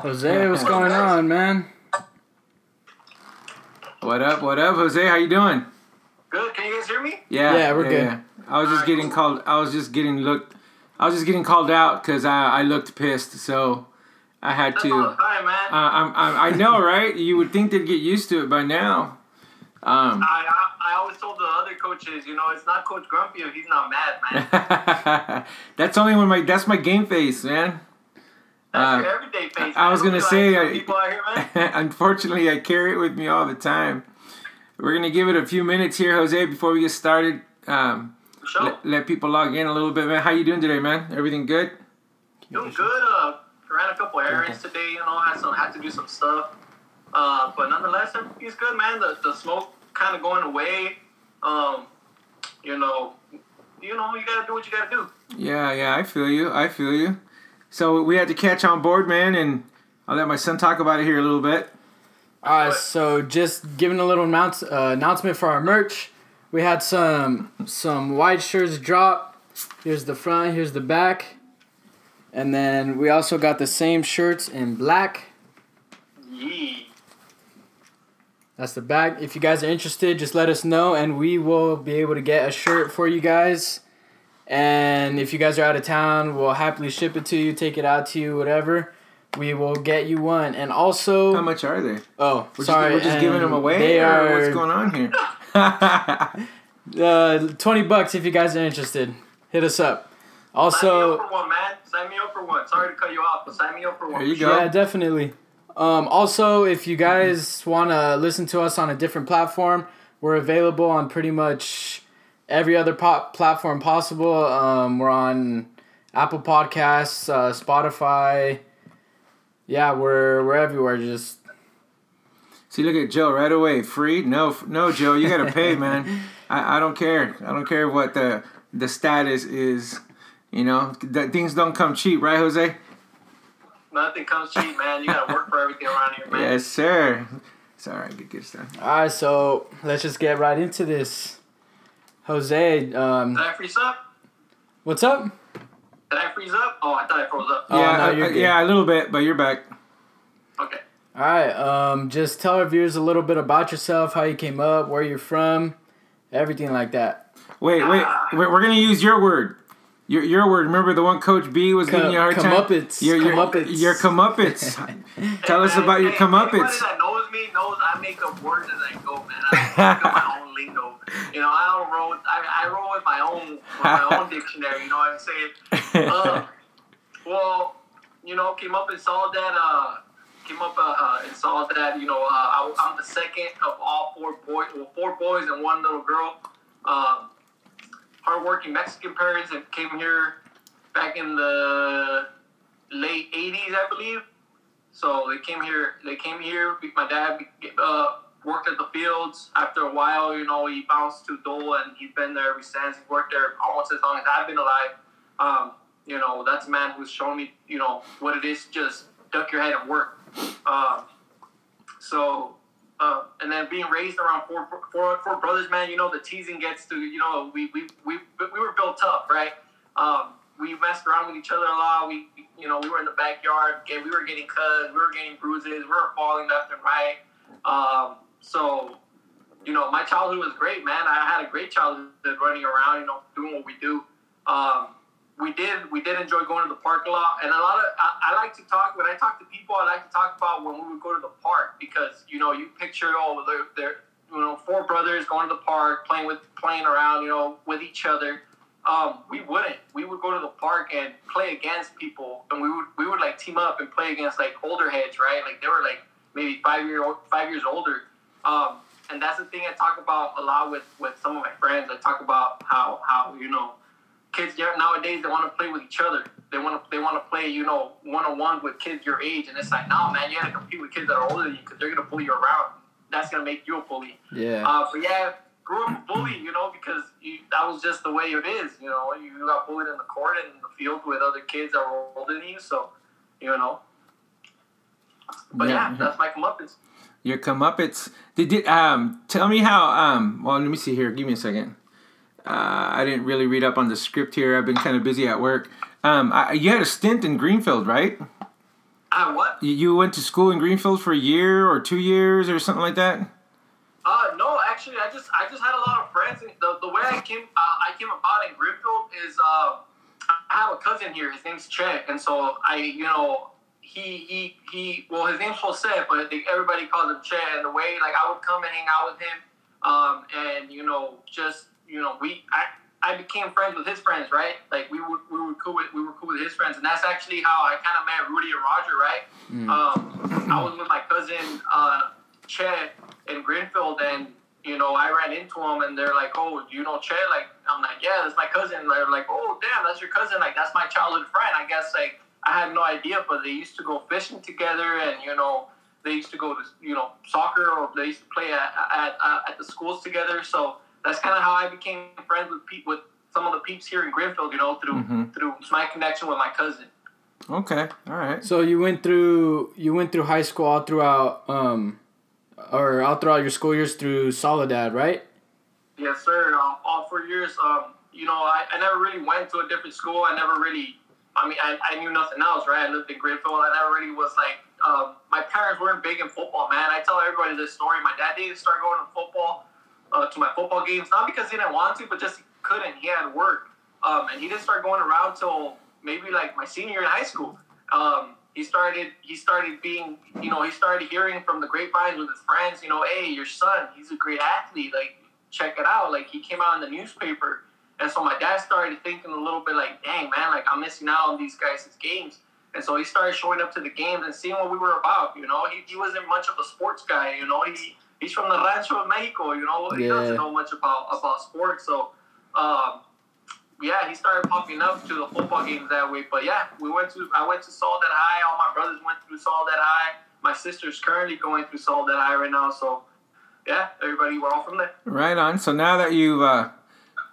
Jose, what's going on, man? What up? What up, Jose? How you doing? Good. Can you guys hear me? Yeah, Yeah, we're good. I was just getting called. I was just getting looked. I was just getting called out because I, I looked pissed, so I had That's to. all the time, man. Uh, I'm, I'm, I know, right? You would think they'd get used to it by now. Um, I, I I always told the other coaches, you know, it's not Coach Grumpy if he's not mad, man. that's only when my that's my game face, man. That's Uh, your everyday face. I man. was gonna like say, I- here. Unfortunately, I carry it with me all the time. We're gonna give it a few minutes here, Jose, before we get started. Um, sure. let, let people log in a little bit, man. How you doing today, man? Everything good? Doing good. Uh, ran a couple errands today. You know, had some had to do some stuff. Uh, but nonetheless, everything's good, man. The the smoke kind of going away. Um, you know, you know, you gotta do what you gotta do. Yeah, yeah, I feel you. I feel you. So we had to catch on board, man, and I'll let my son talk about it here a little bit. Right, so just giving a little announce, uh, announcement for our merch. We had some some white shirts drop. Here's the front. Here's the back. And then we also got the same shirts in black. Yee. That's the back. If you guys are interested, just let us know, and we will be able to get a shirt for you guys. And if you guys are out of town, we'll happily ship it to you, take it out to you, whatever. We will get you one. And also, How much are they? oh, We're sorry, just, we're just giving them away, They are what's going on here? uh, twenty bucks if you guys are interested. Hit us up. Also, Sign me Also, up for one, man. Sign me up for one. Sorry to cut you off, but sign me up for one. There you go. Yeah, definitely. Um, also, if you guys want to listen to us on a different platform, we're available on pretty much every other pop platform possible. Um, we're on Apple Podcasts, uh, Spotify. Yeah, we're we're everywhere. Just See, look at Joe right away. Free? No, no, Joe. You gotta pay, man. I, I don't care. I don't care what the the status is. You know, that things don't come cheap, right, Jose? Nothing comes cheap, man. You gotta work for everything around here, man. Yes, sir. It's all right. Good, good stuff. all right. So let's just get right into this. Jose, um, Did I freeze up? what's up? Did I freeze up? Oh, I thought I froze up. Oh, yeah, no, uh, you're uh, good. yeah, a little bit, but you're back. Okay. All right. Um, just tell our viewers a little bit about yourself, how you came up, where you're from, everything like that. Wait, wait. We're, we're gonna use your word. Your, your word. Remember the one Coach B was giving you a hard time. Comeuppance. Your, your, Comeuppance. Your comeuppets. Tell Hey, us man, about your comeuppets. comeuppance. Anybody that knows me knows I make up words as I go, man. I make up my own lingo. You know, I don't roll. I, I roll with my own with my own dictionary. You know what I'm saying? Uh, well, you know, came up and saw that. Uh, came up uh, uh, and saw that. You know, uh, I, I'm the second of all four boys. Well, four boys and one little girl. Um, hardworking Mexican parents that came here back in the late '80s, I believe. So they came here. They came here. My dad uh, worked at the fields. After a while, you know, he bounced to Dole, and he's been there ever since. He worked there almost as long as I've been alive. Um, you know, that's a man who's shown me, you know, what it is. Just duck your head and work. Um, so, uh, and then being raised around four, four, four brothers, man, you know, the teasing gets to, you know, we, we, we, we were built tough, right? Um, we messed around with each other a lot. We, you know, we were in the backyard. Okay, we were getting cut. We were getting bruises. We were falling left and right. Um, so, you know, my childhood was great, man. I had a great childhood running around, you know, doing what we do. Um, we did we did enjoy going to the park a lot, and a lot of I, I like to talk when I talk to people. I like to talk about when we would go to the park because you know you picture oh they're, they're you know four brothers going to the park playing with playing around you know with each other. Um, we wouldn't. We would go to the park and play against people, and we would we would like team up and play against like older heads, right? Like they were like maybe five year old, five years older. Um, and that's the thing I talk about a lot with with some of my friends. I talk about how how you know kids nowadays they want to play with each other. They want to they want to play you know one on one with kids your age, and it's like no man, you got to compete with kids that are older than you because they're gonna bully you around. That's gonna make you a bully. Yeah. Uh, but yeah, grew up a bully, you know, because you, that was just the way it is. You know, you got bullied in the court and in the field with other kids that were older than you. So, you know. But yeah, Yeah. that's my comeuppance. Your comeuppance. Did, did um tell me how um well let me see here. Give me a second. Uh, I didn't really read up on the script here. I've been kind of busy at work. Um, I, you had a stint in Greenfield, right? I what? You, you went to school in Greenfield for a year or two years or something like that. Uh, no, actually, I just I just had a lot of friends. And the, the way I came uh, I came about in Greenfield is uh, I have a cousin here. His name's Chet, and so I you know he he he well his name's Jose, but everybody calls him Chet. And the way like I would come and hang out with him, um, and you know just you know we I. I became friends with his friends, right? Like we were, we were cool with we were cool with his friends, and that's actually how I kind of met Rudy and Roger, right? Um, I was with my cousin uh, Chet in Greenfield, and you know I ran into him, and they're like, "Oh, do you know Chet?" Like I'm like, "Yeah, that's my cousin." They're like, "Oh, damn, that's your cousin." Like that's my childhood friend. I guess like I had no idea, but they used to go fishing together, and you know they used to go to you know soccer, or they used to play at at, at the schools together. So that's kind of how I became friends with pe- with some of the peeps here in Greenfield. You know, through Mhm. through my connection with my cousin. Okay, all right. So you went through you went through high school all throughout um or all throughout your school years through Soledad, right? Yes, sir. Um, all four years. Um, you know, I, I never really went to a different school. I never really. I mean, I, I knew nothing else, right? I lived in Greenfield. I never really was like. Um, my parents weren't big in football, man. I tell everybody this story. My dad didn't start going to football, uh, to my football games, not because he didn't want to, but just he couldn't. He had work, um, and he didn't start going around till maybe like my senior year in high school. Um, he started he started being you know he started hearing from the grapevines with his friends you know hey your son he's a great athlete like check it out like he came out in the newspaper and so my dad started thinking a little bit like dang man like i'm missing out on these guys' games and so he started showing up to the games and seeing what we were about you know he, he wasn't much of a sports guy you know he he's from the rancho of mexico you know he Yeah. doesn't know much about about sports so um yeah, he started popping up to the football games that way. But yeah, we went to I went to Soledad High. All my brothers went through Soledad High. My sister's currently going through Soledad High right now. So yeah, everybody, we're all from there. Right on. So now that you've, uh,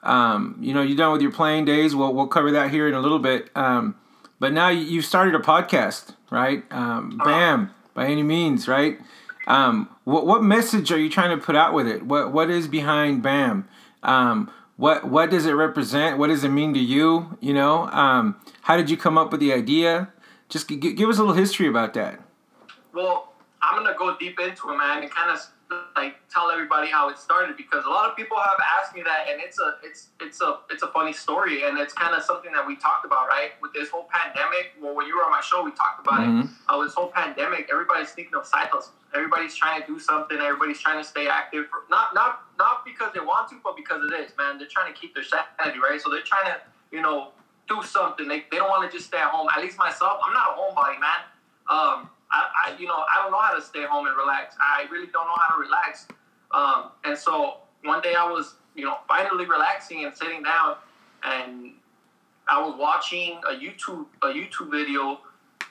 um, you know, you're done with your playing days, we'll we'll cover that here in a little bit. Um, but now you- you've started a podcast, right? Um, Bam, by any means, right? Um, what what message are you trying to put out with it? What what is behind Bam? Um, what what does it represent? What does it mean to you? You know, um, how did you come up with the idea? Just g- give us a little history about that. Well, I'm gonna go deep into it, man, and kind of like tell everybody how it started because a lot of people have asked me that, and it's a it's it's a it's a funny story, and it's kind of something that we talked about, right? With this whole pandemic. Well, when you were on my show, we talked about Mhm. it. Uh, with this whole pandemic, everybody's thinking of side hustles. Everybody's trying to do something. Everybody's trying to stay active. For, not not not because they want to, but because it is, man. They're trying to keep their sanity, right? So they're trying to, you know, do something. They, they don't want to just stay at home. At least myself, I'm not a homebody, man. Um, I, I, you know, I don't know how to stay home and relax. I really don't know how to relax. Um, and so one day I was, you know, finally relaxing and sitting down, and I was watching a YouTube a YouTube video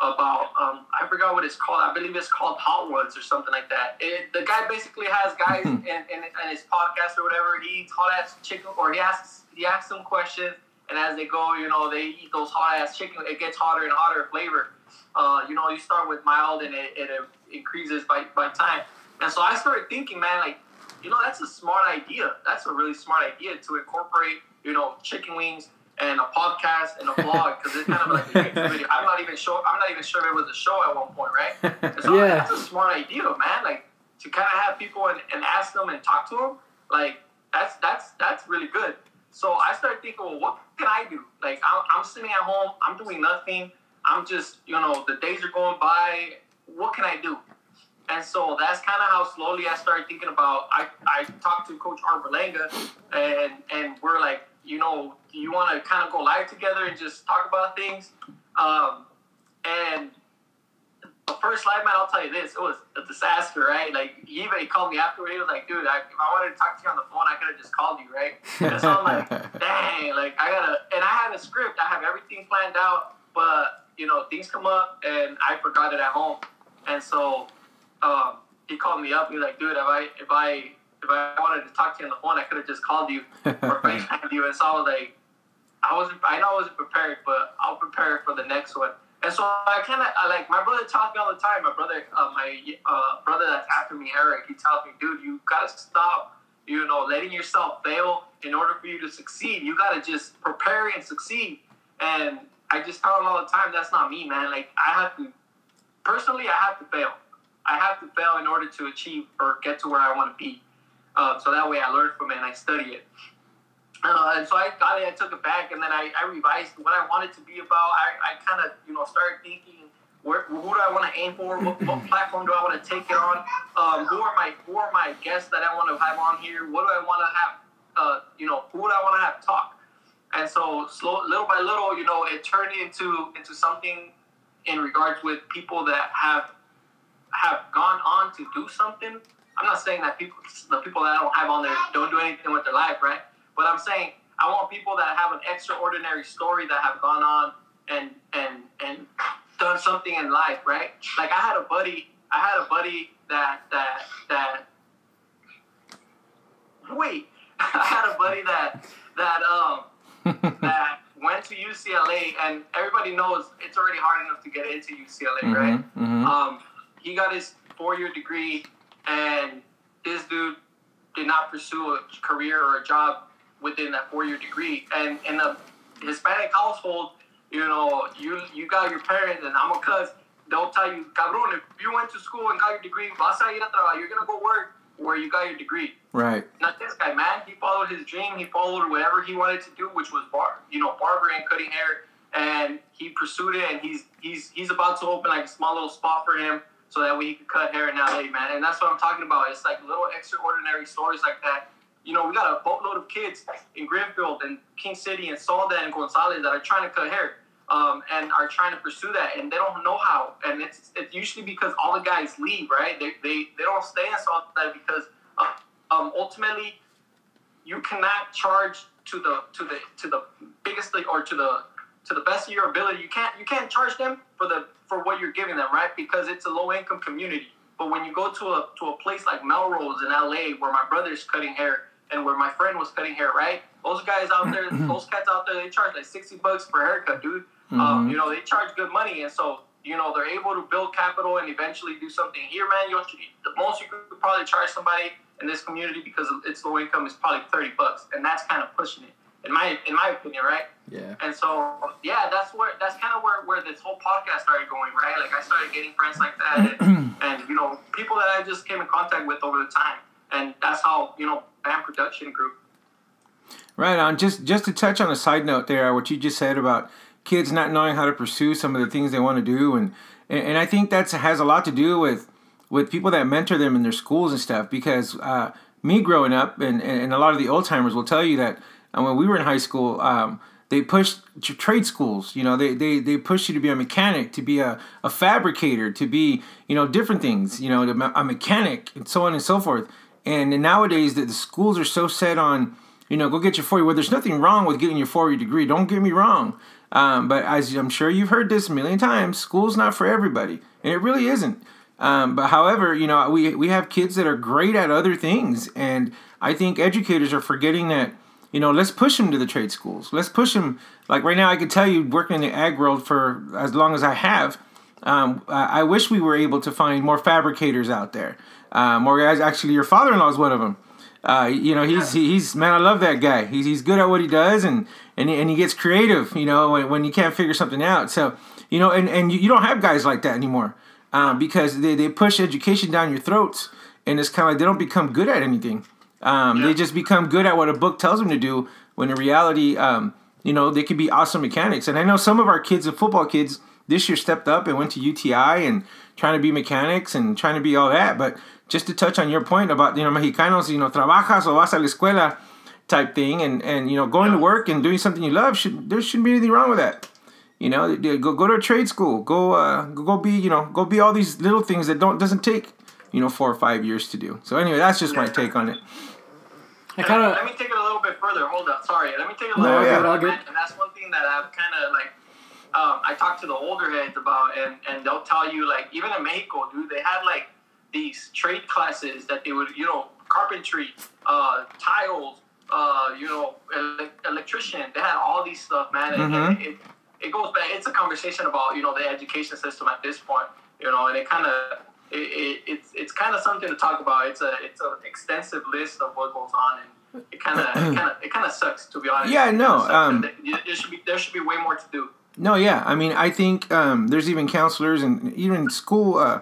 about um, I forgot what it's called. I believe it's called Hot Ones or something like that. It, the guy basically has guys in, in, in his podcast or whatever. He eats hot ass chicken, or he asks he asks them questions, and as they go, you know, they eat those hot ass chicken. It gets hotter and hotter flavor. Uh, you know, you start with mild and it, it increases by, by time. And so I started thinking, man, like, you know, that's a smart idea. That's a really smart idea to incorporate, you know, chicken wings and a podcast and a blog because it's kind of like a video. I'm not even sure. I'm not even sure if it was a show at one point, right? So Yeah. that's a smart idea, man. Like to kind of have people and, and ask them and talk to them. Like that's that's that's really good. So I started thinking, well, what can I do? Like I'm, I'm sitting at home. I'm doing nothing. I'm just, you know, the days are going by. What can I do? And so that's kind of how slowly I started thinking about. I, I talked to Coach Art Berlanga, and and we're like, you know, do you want to kind of go live together and just talk about things? Um, and the first live, man, I'll tell you this, it was a disaster, right? Like he even called me afterward. He was like, dude, I, if I wanted to talk to you on the phone, I could have just called you, right? And so I'm like, dang, like I gotta, and I had a script. I have everything planned out, but you know, things come up, and I forgot it at home, and so um, he called me up. He was like, dude, if I if I if I wanted to talk to you on the phone, I could have just called you or FaceTimed you. And so I was like, I wasn't, I know I wasn't prepared, but I'll prepare for the next one. And so I kind of, I like, my brother tells me all the time, my brother, uh, my uh, brother that's after me, Eric, he tells me, dude, you got to stop, you know, letting yourself fail in order for you to succeed. You got to just prepare and succeed. And I just tell him all the time, that's not me, man. Like, I have to personally, I have to fail. I have to fail in order to achieve or get to where I want to be. Uh, so that way I learn from it and I study it. Uh, and so I got it, I took it back, and then I, I revised what I wanted to be about. I, I kind of, you know, started thinking, where, who do I want to aim for? What, what platform do I want to take it on? Um, who are my who are my guests that I want to have on here? What do I want to have? Uh, you know, who do I want to have talk? And so, slow, little by little, you know, it turned into into something in regards with people that have have gone on to do something. I'm not saying that people, the people that I don't have on there, don't do anything with their life, right? But I'm saying I want people that have an extraordinary story that have gone on and and and done something in life, right? Like I had a buddy, I had a buddy that that that. Wait, I had a buddy that that um that went to UCLA, and everybody knows it's already hard enough to get into UCLA, mm-hmm, right? Mm-hmm. Um, he got his four-year degree, and this dude did not pursue a career or a job within that four-year degree. And in a Hispanic household, you know, you you got your parents, and I'm a cuz. They'll tell you, cabrón, if you went to school and got your degree, vas a ir a trabajar. You're gonna go work where you got your degree. Right. Not this guy, man. He followed his dream. He followed whatever he wanted to do, which was bar, you know, barbering, cutting hair, and he pursued it. And he's he's he's about to open like a small little spot for him so that way he could cut hair in LA, man. And that's what I'm talking about. It's like little extraordinary stories like that. You know, we got a boatload of kids in Greenfield and King City and Soledad and Gonzales that are trying to cut hair. Um, and are trying to pursue that, and they don't know how. And it's it's usually because all the guys leave, right? They they, they don't stay in Soledad because um, ultimately you cannot charge to the to the to the biggest or to the to the best of your ability. You can't you can't charge them for the for what you're giving them, right? Because it's a low income community. But when you go to a to a place like Melrose in LA, where my brother's cutting hair and where my friend was cutting hair, right? Those guys out there, those cats out there, they charge like sixty bucks per haircut, dude. Um, mm-hmm. Um, you know, they charge good money, and so you know they're able to build capital and eventually do something here, man. You the most you could probably charge somebody in this community because it's low income is probably thirty bucks, and that's kind of pushing it in my in my opinion, right? Yeah. And so yeah, that's where that's kind of where where this whole podcast started going, right? Like I started getting friends like that, and, and you know people that I just came in contact with over the time, and that's how you know Bam Production group Right on. Just just to touch on a side note there, what you just said about kids not knowing how to pursue some of the things they want to do, and and I think that has a lot to do with with people that mentor them in their schools and stuff. Because uh, me growing up, and and a lot of the old timers will tell you that and when we were in high school, um, they pushed trade schools. You know, they, they, they pushed you to be a mechanic, to be a, a fabricator, to be, you know, different things, you know, a mechanic, and so on and so forth. And nowadays, the, the schools are so set on, you know, go get your four year. Well, there's nothing wrong with getting your four year degree. Don't get me wrong. Um, but as I'm sure you've heard this a million times, school's not for everybody, and it really isn't. Um, but however, you know, we we have kids that are great at other things, and I think educators are forgetting that you know, let's push them to the trade schools. Let's push them. Like right now, I can tell you, working in the ag world for as long as I have, um, I wish we were able to find more fabricators out there. More guys. Actually, your father-in-law is one of them. Uh, you know, he's he's man, I love that guy. He's he's good at what he does, and and he, and he gets creative. You know, when, when you can't figure something out. So you know, and and you, you don't have guys like that anymore um, because they they push education down your throats, and it's kind of like they don't become good at anything. Um, yeah. They just become good at what a book tells them to do. When in reality, um, you know, they could be awesome mechanics. And I know some of our kids, the football kids, this year stepped up and went to UTI and trying to be mechanics and trying to be all that. But just to touch on your point about you know Mexicanos, you know, trabajas o vas a la escuela type thing, and and you know going yeah. to work and doing something you love should there shouldn't be anything wrong with that. You know, go go to a trade school, go uh, go be you know go be all these little things that don't doesn't take you know four or five years to do. So anyway, that's just my take on it. I kind of. Let me take it a little bit further. Hold up. Sorry. Let me take it a little no, bit further. And that's one thing that I've kind of like. Um, I talked to the older heads about, and, and they'll tell you like even in Mexico, dude, they had like these trade classes that they would, you know, carpentry, uh, tiles, uh, you know, ele- electrician. They had all these stuff, man. And, mm-hmm. it, it goes back. It's a conversation about you know the education system at this point, you know, and it kind of it, it, it's it's kind of something to talk about. It's a it's an extensive list of what goes on, and it kind of it kind of it kind of sucks to be honest. Yeah, no. Um, there should be there should be way more to do. No, yeah. I mean, I think um, there's even counselors and even school uh,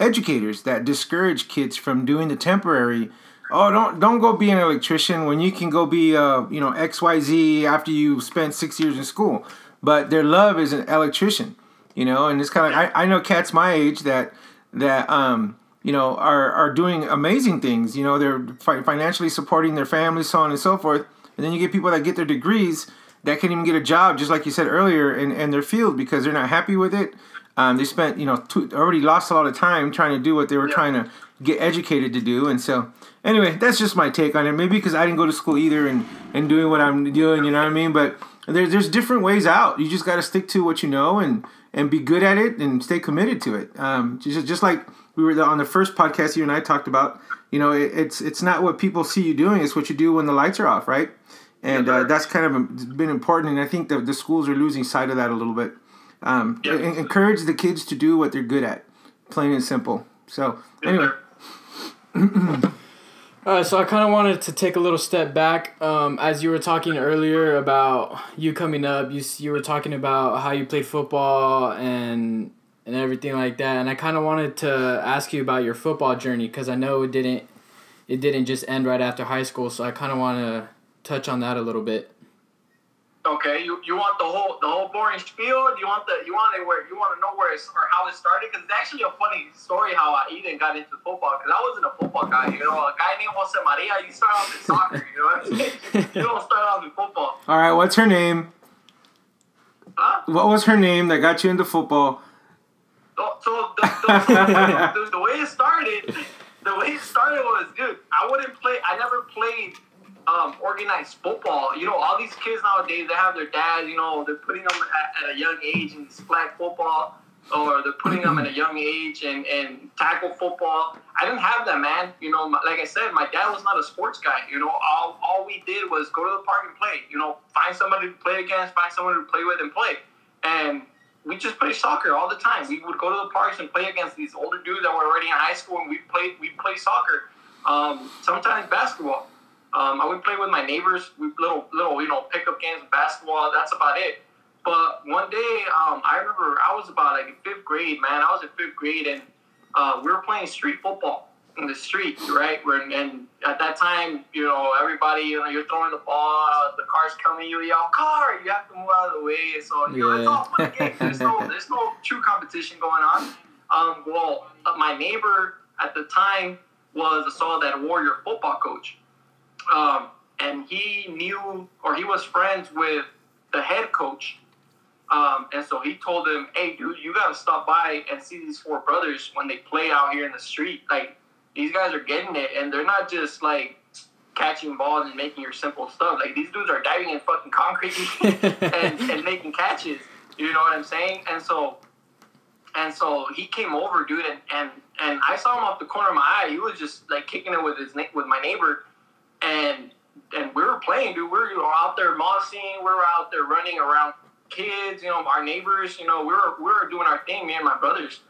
educators that discourage kids from doing the temporary. Oh, don't don't go be an electrician when you can go be uh, you know X Y Z after you spent six years in school. But their love is an electrician, you know, and it's kind of I, I know cats my age that that um you know are are doing amazing things. You know, they're fi- financially supporting their families, so on and so forth. And then you get people that get their degrees that can't even get a job, just like you said earlier, in, in their field because they're not happy with it. Um, they spent, you know, two, already lost a lot of time trying to do what they were Yeah. trying to get educated to do. And so, anyway, that's just my take on it. Maybe because I didn't go to school either and, and doing what I'm doing, you know what I mean? But there's there's different ways out. You just got to stick to what you know and and be good at it and stay committed to it. Um, just just like we were on the first podcast you and I talked about. You know, it, it's it's not what people see you doing; it's what you do when the lights are off, right? And uh, that's kind of been important, and I think the the schools are losing sight of that a little bit. Um, Yeah. en- encourage the kids to do what they're good at, plain and simple. So anyway, Uh, so I kind of wanted to take a little step back. Um, as you were talking earlier about you coming up, you you were talking about how you played football and and everything like that. And I kind of wanted to ask you about your football journey because I know it didn't it didn't just end right after high school. So I kind of want to touch on that a little bit. Okay, you, you want the whole the whole boring spiel? Do you want the you want it where you want to know where it's or how it started? Because it's actually a funny story how I even got into football. Because I wasn't a football guy. You know, a guy named Jose Maria. You start off in soccer. You know what I'm saying? You don't start off in football. all right. What's her name? Huh? What was her name that got you into football? So, so the, the, the, the way it started, the way it started was, dude, I wouldn't play. I never played um, organized football. You know, all these kids nowadays, they have their dads. You know, they're putting them at, at a young age in flag football, or they're putting them at a young age and tackle football. I didn't have that, man. You know, like I said, my dad was not a sports guy. You know, all all we did was go to the park and play. You know, find somebody to play against, find someone to play with, and play. And we just played soccer all the time. We would go to the parks and play against these older dudes that were already in high school, and we played we played soccer. Um, sometimes basketball. Um, I would play with my neighbors. We little little you know pickup games of basketball. That's about it. But one day, um, I remember I was about like fifth grade, man. I was in fifth grade, and uh, we were playing street football in the street, right? Where and at that time, you know, everybody, you know, you're throwing the ball, the car's coming, you yell car, you have to move out of the way. So you know, it's all fun and games. There's no, there's no true competition going on. Um, well, uh, my neighbor at the time was a Soledad Warrior football coach, um, and he knew or he was friends with the head coach. Um, and so he told him, "Hey, dude, you gotta stop by and see these four brothers when they play out here in the street. Like, these guys are getting it, and they're not just like catching balls and making your simple stuff. Like, these dudes are diving in fucking concrete and, and making catches. You know what I'm saying? And so, and so he came over, dude, and and and I saw him off the corner of my eye. He was just like kicking it with his with my neighbor, and and we were playing, dude. We were out there mossing. We were out there running around kids. You know, our neighbors. You know, we were we were doing our thing, me and my brothers.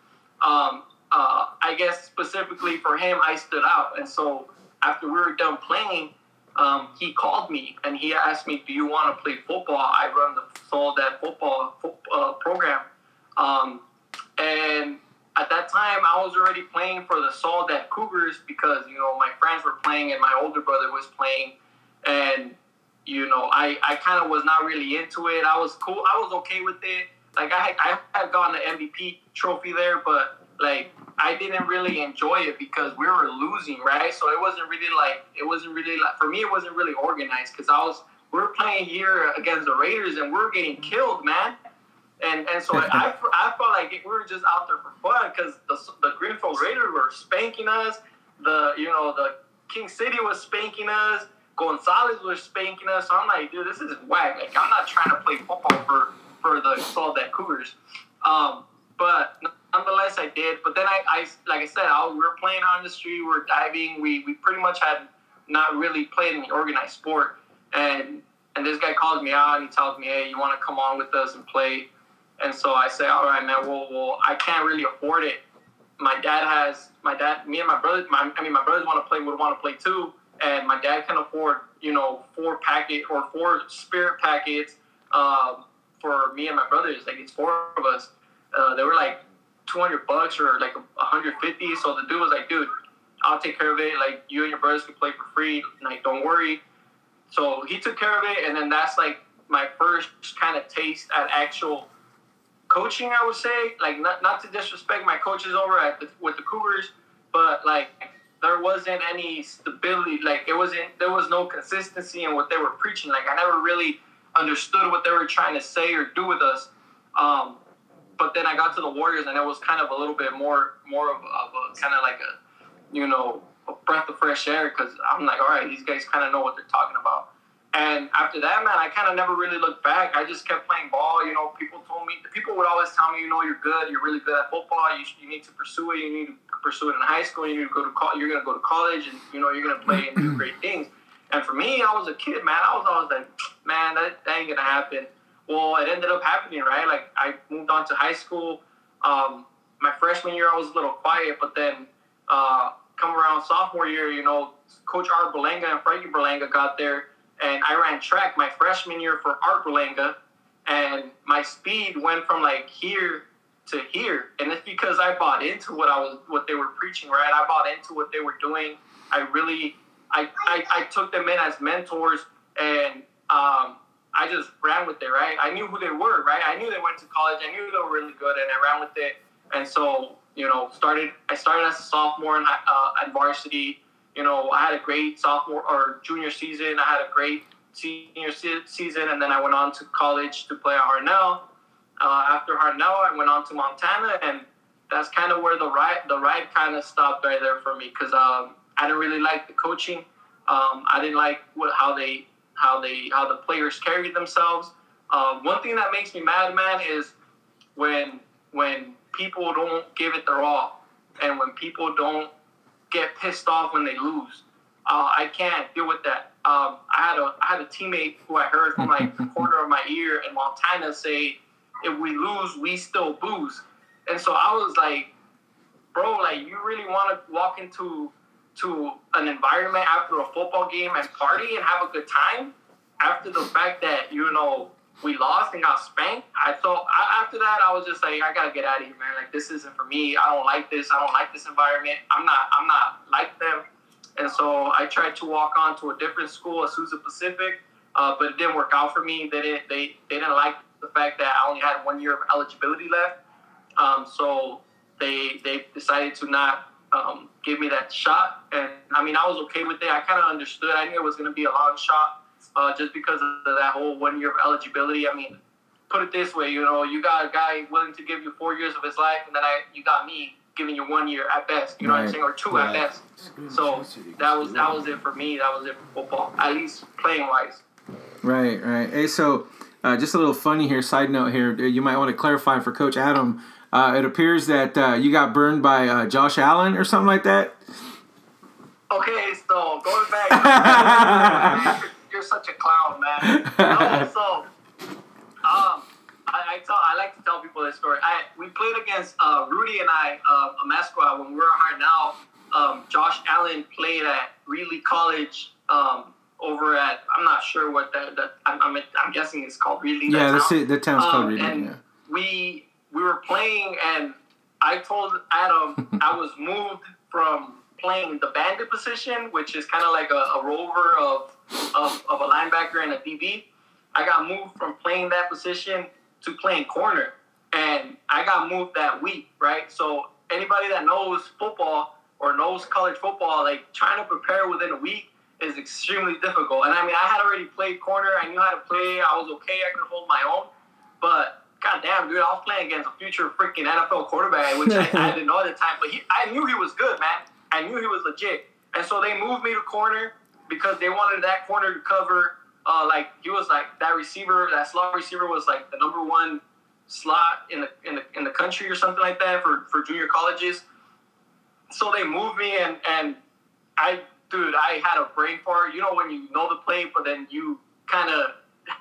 Um, uh, I guess specifically for him, I stood out, and so after we were done playing, um, he called me and he asked me, "Do you want to play football?" I run the Soledad football fo- uh, program, um, and at that time, I was already playing for the Soledad Cougars because you know my friends were playing and my older brother was playing, and you know I, I kind of was not really into it. I was cool. I was okay with it. Like I I had gotten the MVP trophy there, but like I didn't really enjoy it because we were losing, right? So it wasn't really like it wasn't really like for me it wasn't really organized because I was we were playing here against the Raiders and we are getting killed, man. And and so I, I felt like we were just out there for fun because the the Greenfield Raiders were spanking us. The you know the King City was spanking us. Gonzales was spanking us. So I'm like, dude, this is whack. Like I'm not trying to play football for for the Soledad Cougars. Um, but nonetheless, I did. But then I, I like I said, I, we were playing on the street. We were diving. We we pretty much had not really played any organized sport. And and this guy calls me out and he tells me, hey, you want to come on with us and play? And so I say, all right, man. Well, well, I can't really afford it. My dad has my dad. Me and my brother. My, I mean, my brothers want to play. Would want to play too. And my dad can afford, you know, four packet or four spirit packets, um, for me and my brothers. Like it's four of us. Uh, they were like 200 bucks or like 150. So the dude was like, dude, I'll take care of it. Like you and your brothers can play for free. Like don't worry. So he took care of it, and then that's like my first kind of taste at actual coaching. I would say, like not not to disrespect my coaches over at the, with the Cougars, but like there wasn't any stability. Like it wasn't there was no consistency in what they were preaching. Like I never really understood what they were trying to say or do with us. Um, but then I got to the Warriors, and it was kind of a little bit more more of, of a kind of like a you know a breath of fresh air because I'm like, all right, these guys kind of know what they're talking about. And after that, man, I kind of never really looked back. I just kept playing ball. You know, people told me, people would always tell me, you know, you're good, you're really good at football. You, you need to pursue it. You need to pursue it in high school. You need to go to college. You're gonna go to college, and you know, you're gonna play and do great things. And for me, I was a kid, man. I was always like, man, that, that ain't gonna happen. Well, it ended up happening, right? Like I moved on to high school. Um, my freshman year, I was a little quiet, but then uh, come around sophomore year, you know, Coach Art Berlanga and Frankie Berlanga got there, and I ran track my freshman year for Art Berlanga, and my speed went from like here to here, and it's because I bought into what I was, what they were preaching, right? I bought into what they were doing. I really, I, I, I took them in as mentors, and um, I just ran with it, right? I knew who they were, right? I knew they went to college. I knew they were really good, and I ran with it. And so, you know, started. I started as a sophomore in, uh, at varsity. You know, I had a great sophomore or junior season. I had a great senior se- season, and then I went on to college to play at Hartnell. Uh, after Hartnell, I went on to Montana, and that's kind of where the ride the ride kind of stopped right there for me because um, I didn't really like the coaching. Um, I didn't like what how they how they how the players carried themselves. Um, one thing that makes me mad, man, is when when people don't give it their all, and when people don't get pissed off when they lose. Uh, I can't deal with that. Um, I had a I had a teammate who I heard from like the corner of my ear in Montana say, "If we lose, we still booze." And so I was like, "Bro, like you really want to walk into to an environment after a football game and party and have a good time after the fact that you know we lost and got spanked. I thought after that I was just like I gotta get out of here, man. Like this isn't for me. I don't like this. I don't like this environment. I'm not. I'm not like them. And so I tried to walk on to a different school, Azusa Pacific, uh, but it didn't work out for me. They didn't. They they didn't like the fact that I only had one year of eligibility left. Um, so they they decided to not um, give me that shot. And I mean, I was okay with it. I kind of understood. I knew it was going to be a long shot uh, just because of that whole one year of eligibility. I mean, put it this way, you know, you got a guy willing to give you four years of his life, and then I, you got me giving you one year at best. You know right. what I'm saying, or two right. at best. So that was that was it for me. That was it for football, at least playing wise. Right, right. Hey, so uh, just a little funny here. Side note here, you might want to clarify for Coach Adam. Uh, it appears that uh, you got burned by uh, Josh Allen or something like that. Okay, so going back, you're, such a clown, man. No, so um, I, I, tell I like to tell people this story. I we played against uh, Rudy and I, uh, a mascot when we were Hartnell. Um, Josh Allen played at Reedley College um, over at I'm not sure what that, that I'm, I'm, I'm guessing it's called Reedley. Yeah, that's it. the town's called um, Reedley. And yeah. we we were playing, and I told Adam I was moved from playing the bandit position, which is kind of like a, a rover of, of, of a linebacker and a DB. I got moved from playing that position to playing corner, and I got moved that week, right? So anybody that knows football or knows college football, like trying to prepare within a week is extremely difficult. And I mean, I had already played corner. I knew how to play. I was okay. I could hold my own. But God damn, dude, I was playing against a future freaking NFL quarterback, which I, I, didn't know at the time. But he, I knew he was good, man. I knew he was legit. And so they moved me to corner because they wanted that corner to cover. Uh, like he was like that receiver, that slot receiver was like the number one slot in the in the in the country or something like that for for junior colleges. So they moved me, and and I, dude, I had a brain fart. You know when you know the play, but then you kind of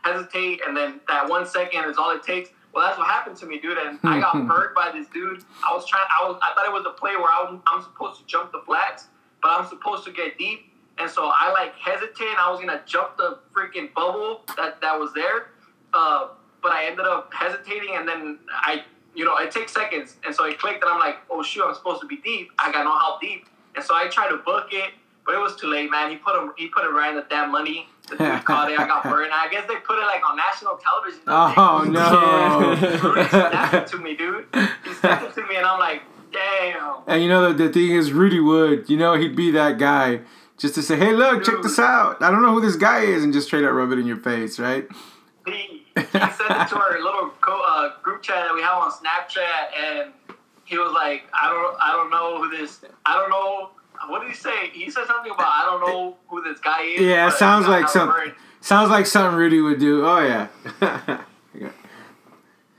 hesitate, and then that one second is all it takes. Well, that's what happened to me, dude. And I got hurt by this dude. I was trying. I was. I thought it was a play where I was, I'm supposed to jump the flats, but I'm supposed to get deep. And so I like hesitated. I was gonna jump the freaking bubble that that was there. Uh, but I ended up hesitating, and then I, you know, it takes seconds, and so it clicked, and I'm like, oh shoot, I'm supposed to be deep. I got no help deep, and so I tried to book it, but it was too late, man. He put him, he put it right in the damn money. The dude caught it. I got burned. I guess they put it like on national television. Oh no! Rudy snapped it to me, dude. He snapped it to me, and I'm like, damn. And you know the, the thing is, Rudy would. You know he'd be that guy just to say, "Hey, look, check this out. I don't know who this guy is," and just straight up rub it in your face, right? He, he sent it to our little co- uh, group chat that we have on Snapchat, and he was like, "I don't, I don't know who this. I don't know." What did he say? He said something about I don't know who this guy is. Yeah, sounds like some- burned." Sounds like something Rudy would do. Oh yeah.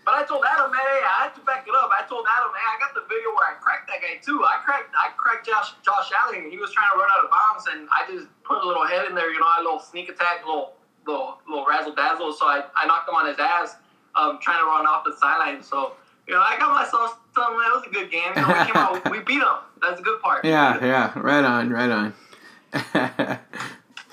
But I told Adam, hey, I had to back it up. I told Adam, man, I got the video where I cracked that guy too. I cracked, I cracked Josh, Josh Allen. He was trying to run out of bounds, and I just put a little head in there, you know, a little sneak attack, little, little, little razzle dazzle. So I, I knocked him on his ass, um, trying to run off the sideline. So you know, I got myself something. It was a good game. You know, we came out, we beat them. That's the good part. yeah, yeah. Right on, right on.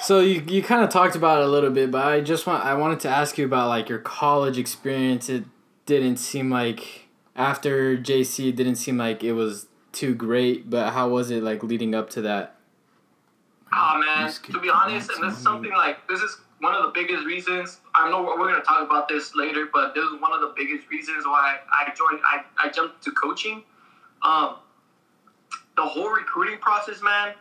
So you, you kind of talked about it a little bit, but I just want I wanted to ask you about like your college experience. It didn't seem like after JC it didn't seem like it was too great, but how was it like leading up to that? Oh man, to be honest, and this is something like this is one of the biggest reasons. I know we're going to talk about this later, but this is one of the biggest reasons why I joined. I, I jumped to coaching. Um, the whole recruiting process, man,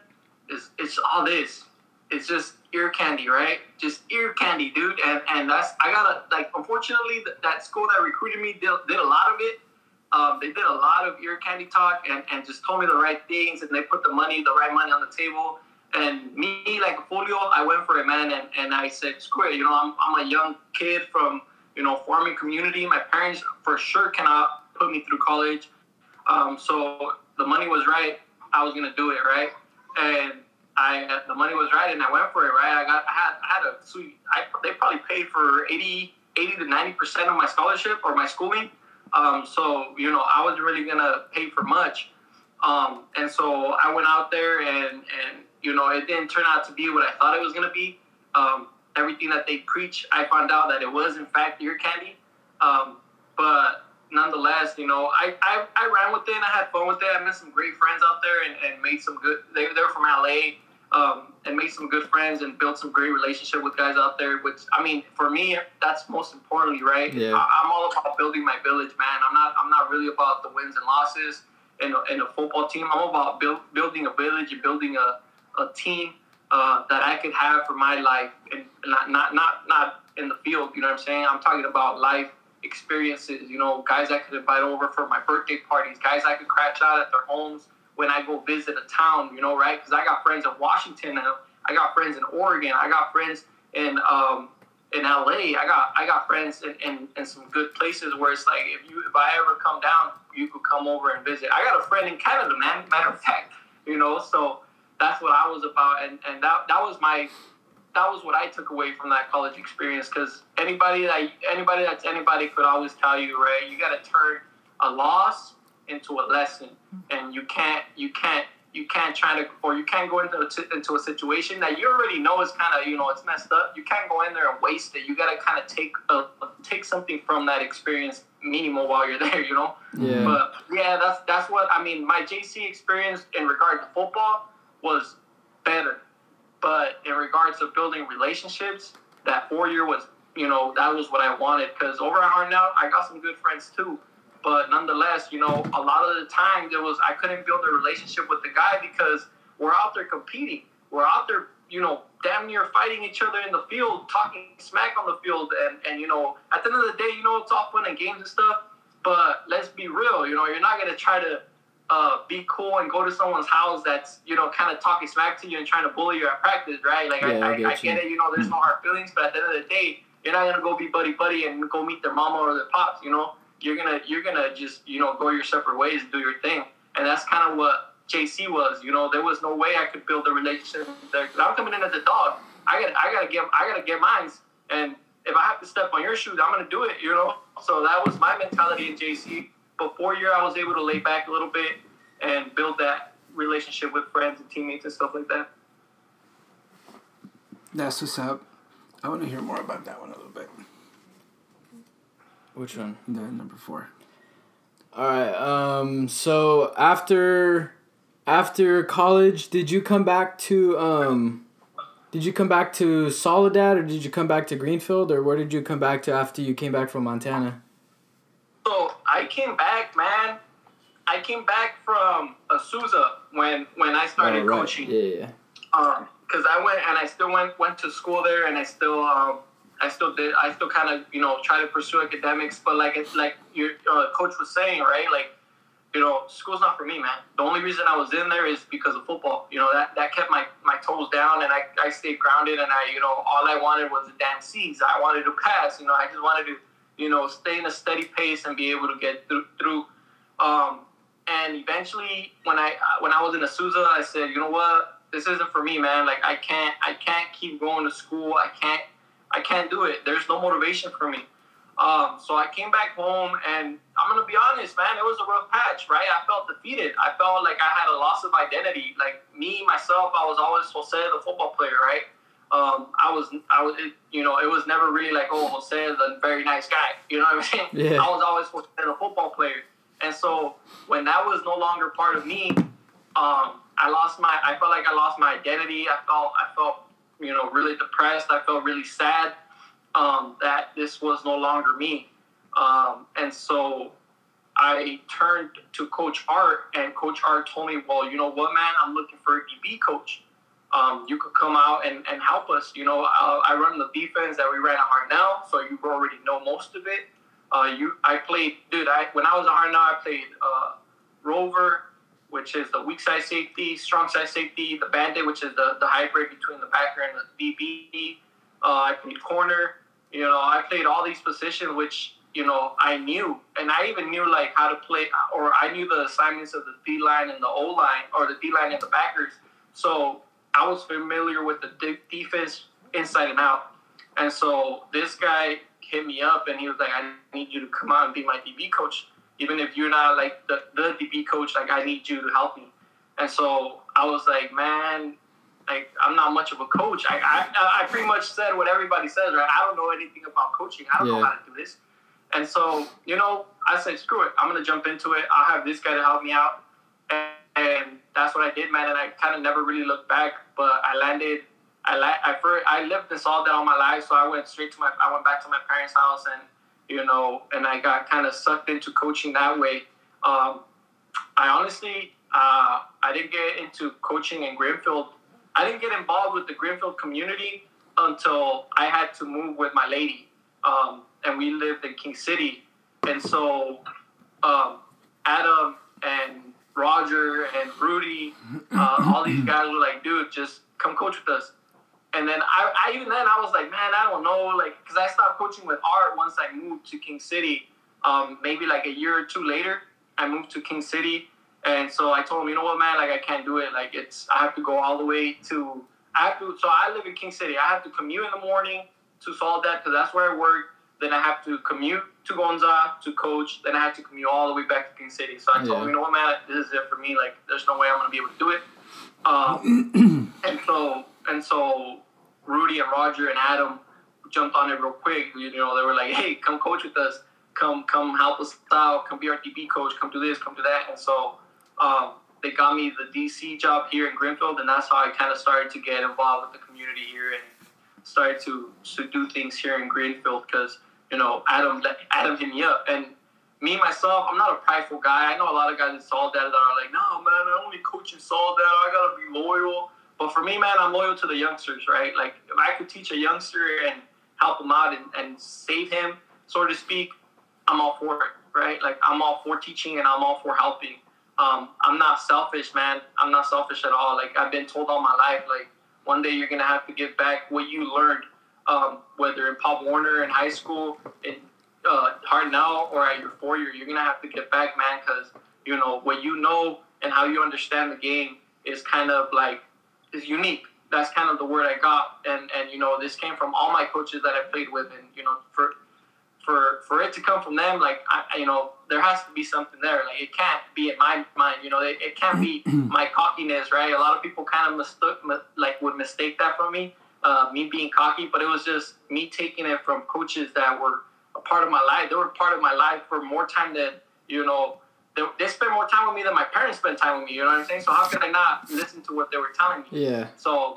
is it's all this. It's just ear candy, right? Just ear candy, dude. And and that's I gotta like. Unfortunately, that, that school that recruited me did, did a lot of it. Um, they did a lot of ear candy talk and, and just told me the right things, and they put the money, the right money on the table. And me, like Folio, I went for it, man, and, and I said, screw it. You know, I'm, I'm a young kid from, you know, farming community. My parents for sure cannot put me through college. Um, so the money was right. I was gonna do it, right? And I, the money was right, and I went for it, right? I got, I had, I had a sweet. I, they probably paid for 80, 80 to 90 percent of my scholarship or my schooling. Um, so you know, I wasn't really gonna pay for much. Um, and so I went out there and, and, you know, it didn't turn out to be what I thought it was going to be. Um, everything that they preach, I found out that it was, in fact, ear candy. Um, but nonetheless, you know, I, I, I ran with it and I had fun with it. I met some great friends out there and, and made some good, they, they were from LA. Um, and made some good friends and built some great relationship with guys out there. Which I mean, for me, that's most importantly, right? Yeah. I, I'm all about building my village, man. I'm not I'm not really about the wins and losses and a, in a football team. I'm about build, building a village and building a, a team uh, that I could have for my life, and not not not not in the field. You know what I'm saying? I'm talking about life experiences. You know, guys I could invite over for my birthday parties, guys I could crash out at their homes when I go visit a town. You know, right? Because I got friends in Washington, and I got friends in Oregon, I got friends in um, in LA. I got I got friends in, in, in some good places where it's like if you if I ever come down, you could come over and visit. I got a friend in Canada, man. Matter of fact, you know, so that's what I was about, and and that that was my that was what I took away from that college experience. Because anybody that anybody that's anybody could always tell you, right? You got to turn a loss into a lesson, and you can't you can't you can't try to or you can't go into a, into a situation that you already know is kind of you know it's messed up. You can't go in there and waste it. You got to kind of take a, take something from that experience minimal while you're there. You know. Yeah. But yeah, that's that's what I mean. My JC experience in regard to football was better, but in regards to building relationships, that four year was you know that was what I wanted because over at Hartnell I got some good friends too. But nonetheless, you know, a lot of the time there was I couldn't build a relationship with the guy because we're out there competing. We're out there, you know, damn near fighting each other in the field, talking smack on the field, and and you know, at the end of the day, you know, it's all fun and games and stuff. But let's be real, you know, you're not gonna try to uh, be cool and go to someone's house that's you know kind of talking smack to you and trying to bully you at practice, right? Like Yeah, I I, get I get it, you know, there's no hard feelings, but at the end of the day, you're not gonna go be buddy buddy and go meet their mama or their pops, you know. You're gonna you're gonna just you know go your separate ways and do your thing, and that's kind of what JC was. You know, there was no way I could build a relationship there. 'Cause I'm coming in as a dog. I got I gotta get I gotta get mines, and if I have to step on your shoes, I'm gonna do it. You know, so that was my mentality in JC. But four year, I was able to lay back a little bit and build that relationship with friends and teammates and stuff like that. That's what's up. I want to hear more about that one a little bit. Which one? The number four. All right. Um. So after after college, did you come back to um? Did you come back to Soledad or did you come back to Greenfield or where did you come back to after you came back from Montana? So I came back, man. I came back from Azusa when when I started Oh, right. coaching. Yeah, yeah. Um, because I went and I still went went to school there, and I still um, I still did I still kind of you know try to pursue academics, but like it's like your uh, coach was saying, right? Like you know, school's not for me, man. The only reason I was in there is because of football. You know that that kept my my toes down, and I I stayed grounded, and I you know all I wanted was the damn C's. I wanted to pass. You know, I just wanted to you know stay in a steady pace and be able to get through through. Um, and eventually, when I when I was in Azusa, I said, you know what, this isn't for me, man. Like I can't I can't keep going to school. I can't I can't do it. There's no motivation for me. Um, so I came back home, and I'm gonna be honest, man. It was a rough patch, right? I felt defeated. I felt like I had a loss of identity. Like me myself, I was always Jose, the football player, right? Um, I was, I was, it, you know, it was never really like, oh, Jose is a very nice guy. You know what I'm saying? Yeah. I was always Jose, the football player. And so when that was no longer part of me, um, I lost my. I felt like I lost my identity. I felt. I felt, you know, really depressed. I felt really sad um, that this was no longer me. Um, and so I turned to Coach Art, and Coach Art told me, "Well, you know what, man? I'm looking for a DB coach. Um, you could come out and, and help us. You know, uh, I run the defense that we ran at Hartnell, so you already know most of it. Uh, you, I played, dude. I when I was at Hartnell, I played uh, Rover, which is the weak side safety, strong side safety, the bandit, which is the, the hybrid between the backer and the DB. Uh, I played corner. You know, I played all these positions, which you know I knew, and I even knew like how to play, or I knew the assignments of the D line and the O line, or the D line and the backers. So I was familiar with the de- defense inside and out. And so this guy hit me up, and he was like, "I need you to come out and be my DB coach, even if you're not like the, the DB coach. Like I need you to help me." And so I was like, "Man, like I'm not much of a coach. I I, I pretty much said what everybody says, right? I don't know anything about coaching. I don't know how to do this." And so you know, I said, "Screw it. I'm gonna jump into it. I'll have this guy to help me out." And, and that's what I did, man. And I kind of never really looked back, but I landed. I la- I first, I lived in Soledad all my life, so I went straight to my. I went back to my parents' house, and you know, and I got kind of sucked into coaching that way. Um, I honestly, uh, I didn't get into coaching in Greenfield. I didn't get involved with the Greenfield community until I had to move with my lady, um, and we lived in King City, and so um, Adam and Roger and Rudy, uh, all these guys were like, "Dude, just come coach with us." And then I, I even then I was like, man, I don't know, like, because I stopped coaching with art once I moved to King City. Um, maybe like a year or two later, I moved to King City, and so I told him, you know what, man, like I can't do it. Like it's I have to go all the way to I have to. So I live in King City. I have to commute in the morning to Soledad because that's where I work. Then I have to commute to Gonza to coach. Then I had to commute all the way back to King City. So I told Yeah. him, you know what, man, this is it for me. Like there's no way I'm gonna be able to do it. Um, and so and so Rudy and Roger and Adam jumped on it real quick. You know, they were like, "Hey, come coach with us. Come, come help us out. Come be our DB coach. Come do this. Come do that." And so um, they got me the DC job here in Greenfield, and that's how I kind of started to get involved with the community here and started to to do things here in Greenfield because you know Adam Adam hit me up and. Me myself, I'm not a prideful guy. I know a lot of guys in Soledad that are like, "No, man, I only coach in Soledad. I gotta be loyal." But for me, man, I'm loyal to the youngsters, right? Like, if I could teach a youngster and help him out and, and save him, so to speak, I'm all for it, right? Like, I'm all for teaching and I'm all for helping. Um, I'm not selfish, man. I'm not selfish at all. Like, I've been told all my life, like, one day you're going to have to give back what you learned, um, whether in Pop Warner in high school, in uh, Hartnell, or at your four year, you're going to have to get back, man, because, you know, what you know and how you understand the game is kind of like, is unique. That's kind of the word I got, and and you know this came from all my coaches that I played with, and you know for for for it to come from them, like I, you know there has to be something there. Like it can't be in my mind, you know, it, it can't be my cockiness, right? A lot of people kind of mistook like would mistake that from me, uh, me being cocky, but it was just me taking it from coaches that were a part of my life. They were part of my life for more time than you know. They, they spent more time with me than my parents spent time with me. You know what I'm saying? So how could I not listen to what they were telling me? Yeah. So,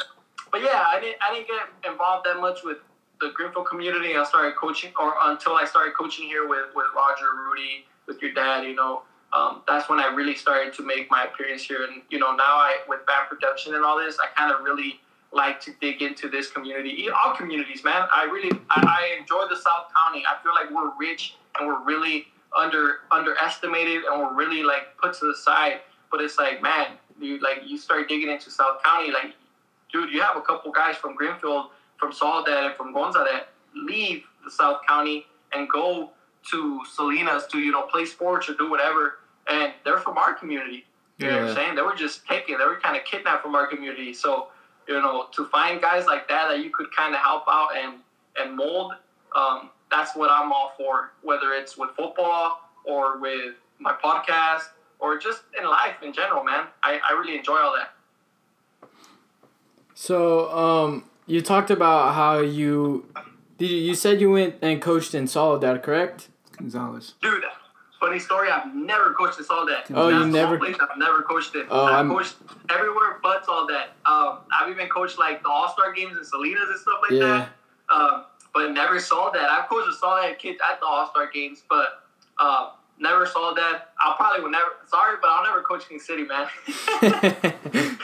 but yeah, I didn't I didn't get involved that much with the Greenfield community. I started coaching, or until I started coaching here with with Roger, Rudy, with your dad. You know, um, that's when I really started to make my appearance here. And you know, now I with BAM production and all this, I kind of really like to dig into this community, all communities, man. I really I, I enjoy the South County. I feel like we're rich and we're really under underestimated and we're really like put to the side. But it's like, man, you like you start digging into South County, like, dude, you have a couple guys from Greenfield, from Soledad, and from Gonza that leave the South County and go to Salinas to you know play sports or do whatever, and they're from our community. You know what Yeah. I'm saying? They were just taken. They were kind of kidnapped from our community. So you know, to find guys like that that you could kind of help out and and mold, um, that's what I'm all for. Whether it's with football or with my podcast or just in life in general, man. I, I really enjoy all that. So, um, you talked about how you did. You, you said you went and coached in Soledad, correct? Gonzales. Dude, funny story. I've never coached in Soledad. Oh, you That's the never- place I've never coached it. Oh, I've I'm- coached everywhere but Soledad. Um, I've even coached like the All Star games in Salinas and stuff like Yeah. that. Um, but never Soledad. I've coached the Soledad kids at the All Star games, but uh, never Soledad. I'll probably would never. Sorry, but I'll never coach King City, man.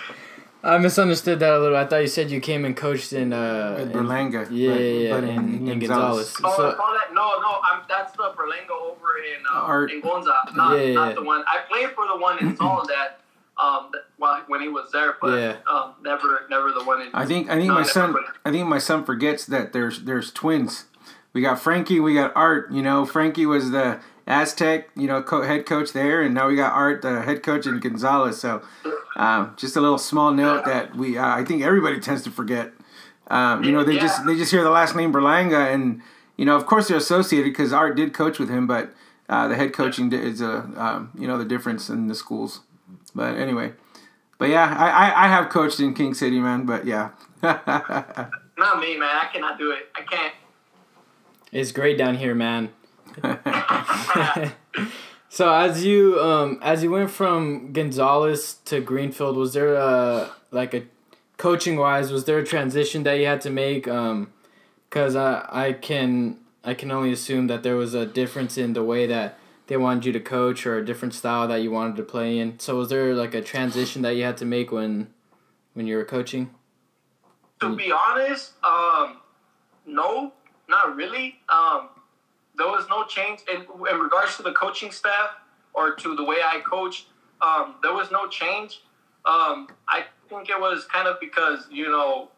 I misunderstood that a little. I thought you said you came and coached in uh At in- Berlanga. Yeah, but- yeah, yeah, but in- in Gonzales. Oh, So- call that? No, no. I'm, that's the Berlanga over in uh, Art. in Gonza. Not, Yeah, yeah, not yeah. the one. I played for the one in Soledad. Um, when he was there, but Yeah. um, never, never the one in. I think I think my son. I think my son forgets that there's there's twins. We got Frankie, we got Art. You know, Frankie was the Aztec, you know, co- head coach there, and now we got Art, the head coach in Gonzales. So, um, just a little small note that we uh, I think everybody tends to forget. Um, you know, they just they just hear the last name Berlanga, and you know, of course they're associated because Art did coach with him, but uh, the head coaching is a um, you know the difference in the schools. But anyway, but yeah, I, I, I have coached in King City, man. But yeah. Not me, man. I cannot do it. I can't. It's great down here, man. so as you um as you went from Gonzales to Greenfield, was there a like a coaching wise, was there a transition that you had to make? Um, because I I can I can only assume that there was a difference in the way that they wanted you to coach or a different style that you wanted to play in. So was there like a transition that you had to make when when you were coaching? To be honest, um, no, not really. Um, there was no change in, in regards to the coaching staff or to the way I coached. Um, there was no change. Um, I think it was kind of because you know,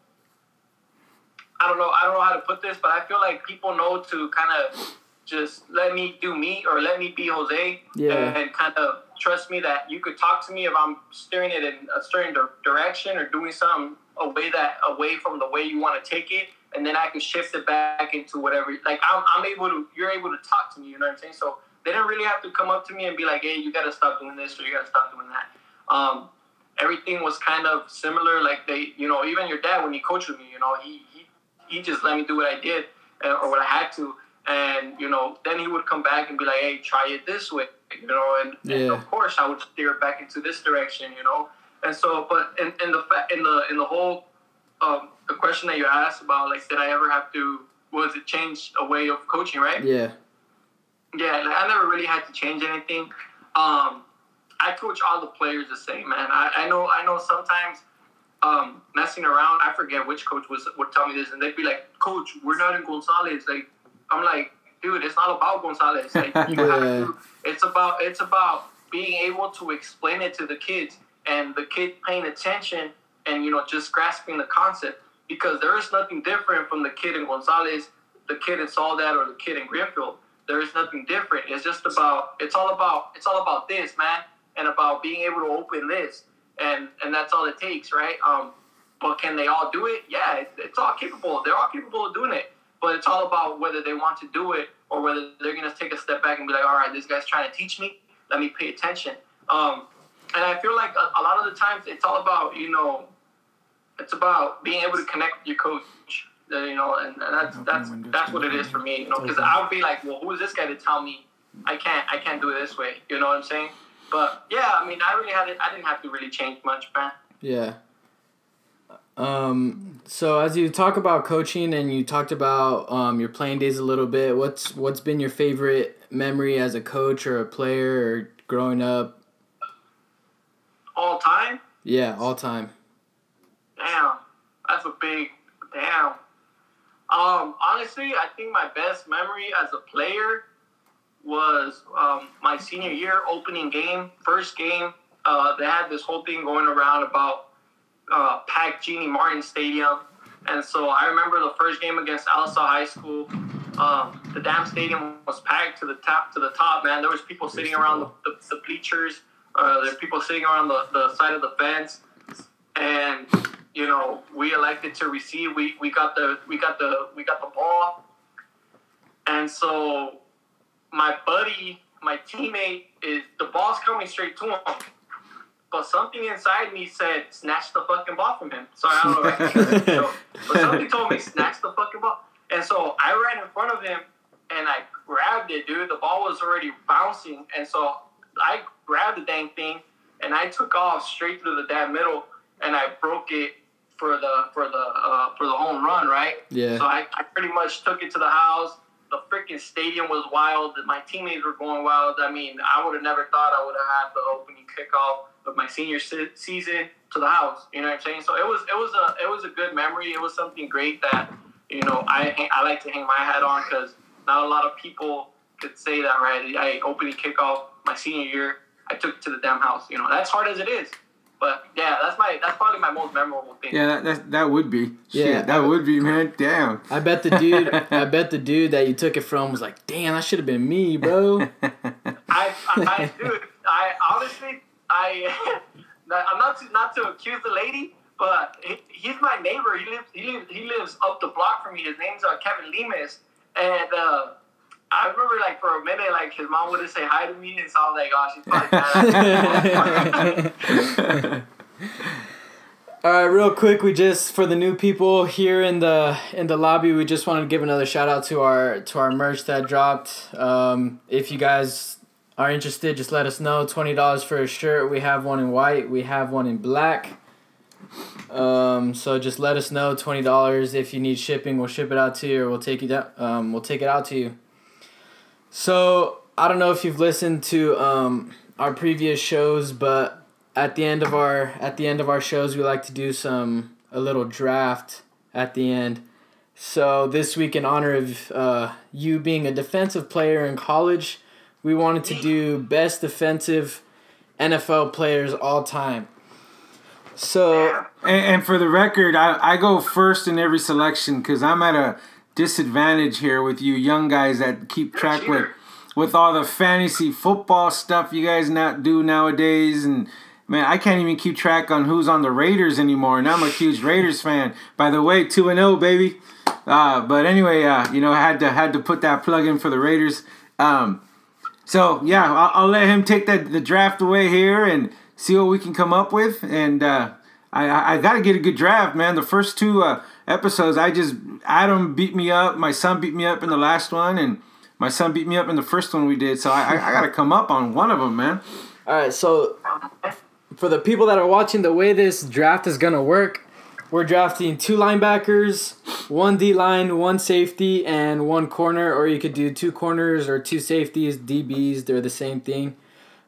I don't know, I don't know how to put this, but I feel like people know to kind of just let me do me or let me be Jose, Yeah. and kind of trust me that you could talk to me if I'm steering it in a certain di- direction or doing something away that away from the way you want to take it, and then I can shift it back into whatever. Like I'm, I'm able to, you're able to talk to me. You know what I'm saying? So they didn't really have to come up to me and be like, "Hey, you got to stop doing this or you got to stop doing that." Um, everything was kind of similar. Like they, you know, even your dad when he coached with me, you know, he he just let me do what I did uh, or what I had to, and you know, then he would come back and be like, "Hey, try it this way," you know, and, and of course I would steer back into this direction, you know. And so, but in, in the fa- in the in the whole um, the question that you asked about, like, did I ever have to was it change a way of coaching, right? Yeah. Yeah, like, I never really had to change anything. Um, I coach all the players the same, man. I, I know I know sometimes um, messing around, I forget which coach was would tell me this, and they'd be like, "Coach, we're not in Gonzales." Like, I'm like, dude, it's not about Gonzales. Like, you have to. It's about it's about being able to explain it to the kids and the kid paying attention and you know just grasping the concept because there is nothing different from the kid in Gonzales, the kid in Soledad, or the kid in Greenfield. There is nothing different. It's just about it's all about it's all about this, man, and about being able to open this, and and that's all it takes, right? Um, but can they all do it? Yeah, it's, it's all capable. They're all capable of doing it. But it's all about whether they want to do it or whether they're gonna take a step back and be like, all right, this guy's trying to teach me. Let me pay attention. Um, and I feel like a, a lot of the times it's all about you know, it's about being able to connect with your coach. Uh, You know, and, and that's that's that's what it is for me. You know, because I would be like, well, who is this guy to tell me I can't I can't do it this way? You know what I'm saying? But yeah, I mean, I really had it. I didn't have to really change much, man. Yeah. Um. So as you talk about coaching and you talked about um your playing days a little bit, what's what's been your favorite memory as a coach or a player or growing up? All time. Yeah, all time. Damn, that's a big damn. Um, honestly, I think my best memory as a player was um, my senior year opening game, first game. Uh, they had this whole thing going around about uh, packed Jeannie Martin Stadium, and so I remember the first game against Alisal High School. Um, the damn stadium was packed to the top to the top. Man, there was people sitting around the, the, the bleachers. Uh, there were people sitting around the, the side of the fence, and you know we elected to receive. We, we got the we got the we got the ball, and so my buddy, my teammate, is the ball's coming straight to him. But something inside me said, snatch the fucking ball from him. So I don't know. that's true. but something told me, snatch the fucking ball. And so I ran in front of him and I grabbed it, dude. The ball was already bouncing. And so I grabbed the dang thing and I took off straight through the damn middle and I broke it for the for the uh, for the home run, right? Yeah. So I, I pretty much took it to the house. The freaking stadium was wild. My teammates were going wild. I mean, I would have never thought I would have had the opening kickoff of my senior se- season to the house. You know what I'm saying? So it was it was a it was a good memory. It was something great that you know I I like to hang my hat on because not a lot of people could say that right. I opening kickoff my senior year. I took to the damn house. You know that's hard as it is. But yeah, that's my that's probably my most memorable thing. Yeah, that, that that would be. Yeah. That would be, man. Damn. I bet the dude. I bet the dude that you took it from was like, "Damn, that should have been me, bro." I, I, I dude, I honestly, I, I'm not to, not to accuse the lady, but he, he's my neighbor. He lives, he lives, he lives up the block from me. His name's uh, Kevin Lemus, and uh, I remember like for a minute, like his mom wouldn't say hi to me, and so I was like, oh, she's probably mad. All right, real quick, we just for the new people here in the in the lobby, we just wanted to give another shout out to our to our merch that dropped. Um, if you guys are interested, just let us know. Twenty dollars for a shirt. We have one in white. We have one in black. Um, so just let us know. Twenty dollars. If you need shipping, we'll ship it out to you, or we'll take you down. Um, we'll take it out to you. So I don't know if you've listened to um, our previous shows, but at the end of our at the end of our shows we like to do some a little draft at the end. So this week in honor of uh, you being a defensive player in college we wanted to do best defensive nfl players all time. So And, and for the record, I, I go first in every selection because I'm at a disadvantage here with you young guys that keep track with with all the fantasy football stuff you guys not do nowadays. And man I can't even keep track on who's on the Raiders anymore. And I'm a huge Raiders fan. By the way 2 and 0 baby. Uh, but anyway uh, you know I had to had to put that plug in for the Raiders. Um, so yeah I'll, I'll let him take that the draft away here and see what we can come up with. And uh, I, I, I got to get a good draft, man. The first two uh, episodes, I just Adam beat me up. My son beat me up in the last one, and my son beat me up in the first one we did. So I, I, I got to come up on one of them, man. all right so for the people that are watching the way this draft is gonna work we're drafting two linebackers one d line one safety and one corner or you could do two corners or two safeties dbs they're the same thing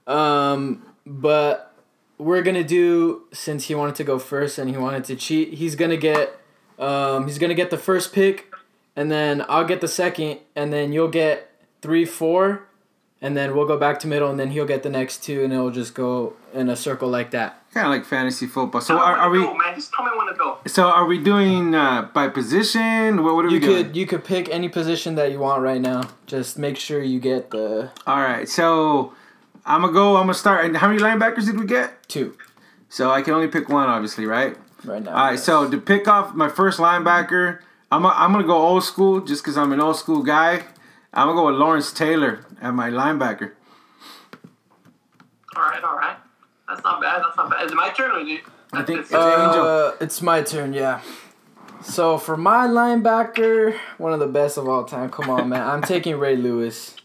um, but we're gonna do since he wanted to go first and he wanted to cheat he's gonna get um, he's gonna get the first pick and then i'll get the second and then you'll get three four and then we'll go back to middle and then he'll get the next two and it'll just go in a circle like that Kind of like fantasy football. So Tell are, are we? go, man? Just tell me when to go. So are we doing uh, by position? What, what are you we doing? could you could pick any position that you want right now just make sure you get the All right. So I'm gonna go. I'm gonna start. And how many linebackers did we get? two So I can only pick one, obviously, right? Right now All right, so to pick off my first linebacker, I'm, I'm going to go old school just because I'm an old school guy. I'm going to go with Lawrence Taylor at my linebacker. All right, all right. That's not bad. That's not bad. Is it my turn or you? I think It's- it's Angel. uh, it's my turn yeah So for my linebacker, one of the best of all time. Come on, man. I'm taking Ray Lewis.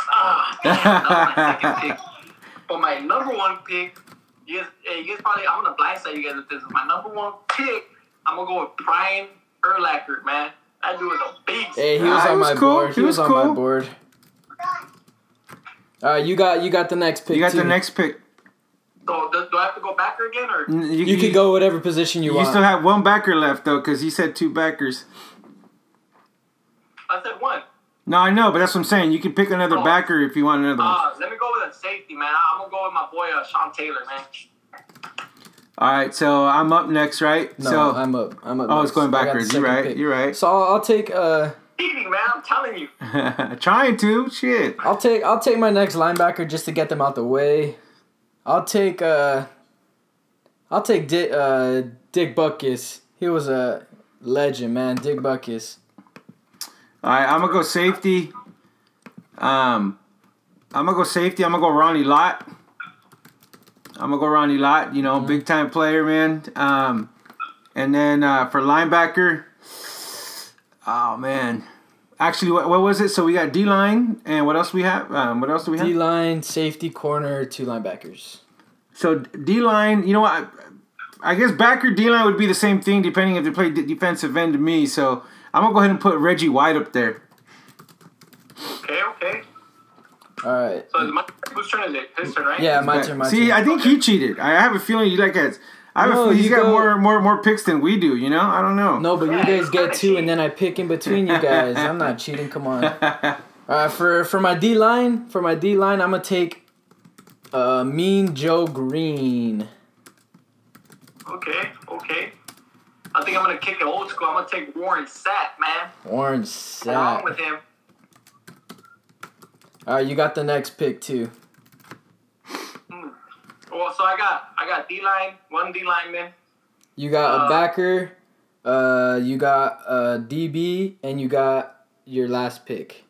Ah, damn, that my second pick. But my number one pick, you guys, hey, you guys probably, I'm gonna blindside you guys with this. My number one pick, I'm gonna go with Brian Urlacher, man. That dude is a beast. Hey, he was he on was my cool. board. He He was, was on my board. All right, you got you got the next pick. You got too. the next pick. So do, do I have to go backer again, or N- You can go whatever position you, You, want. You still have one backer left though, because he said two backers. I said one? No, I know, but that's what I'm saying. You can pick another Oh. backer if you want another one. Uh, let me go with a safety, man. I'm gonna go with my boy uh, Sean Taylor, man. All right, so I'm up next, right? no, so I'm up. I'm up. oh, it's going I got the backwards. You're right. pick. You're right. So I'll, I'll take uh Eating, man. I'm telling you. Trying to shit. I'll take I'll take my next linebacker just to get them out the way. I'll take uh I'll take Dick uh Dick Butkus. He was a legend, man. Dick Butkus. All right, I'm gonna go safety. Um, I'm gonna go safety. I'm gonna go Ronnie Lott. I'm gonna go Ronnie Lott. You know, big time player, man. Um, and then uh, for linebacker, oh man, actually, what, what was it? So we got D line, and what else we have? Um, what else do we have? D line, safety, corner, two linebackers. So D line, you know what? I, I guess backer D line would be the same thing depending if they play d- defensive end to me. So I'm gonna go ahead and put Reggie White up there. Okay, okay. All right. So is my, whose turn is it? His turn, right? Yeah, my Back- turn. My See, turn. I think he cheated. I have a feeling you like it. I have No, a feeling you you got go- more more more picks than we do. You know, I don't know. No, but you guys get kinda two, and then I pick in between you guys. I'm not cheating. Come on. Uh, for for my D line, for my D line, I'm gonna take uh, Mean Joe Greene. Okay, okay. I think I'm gonna kick it old school. I'm gonna take Warren Sapp, man. Orange Along Sack. with him. All right, you got the next pick too. Hmm. Well, so I got I got D line, one D lineman. You got a Uh, backer, uh, you got a DB, and you got your last pick.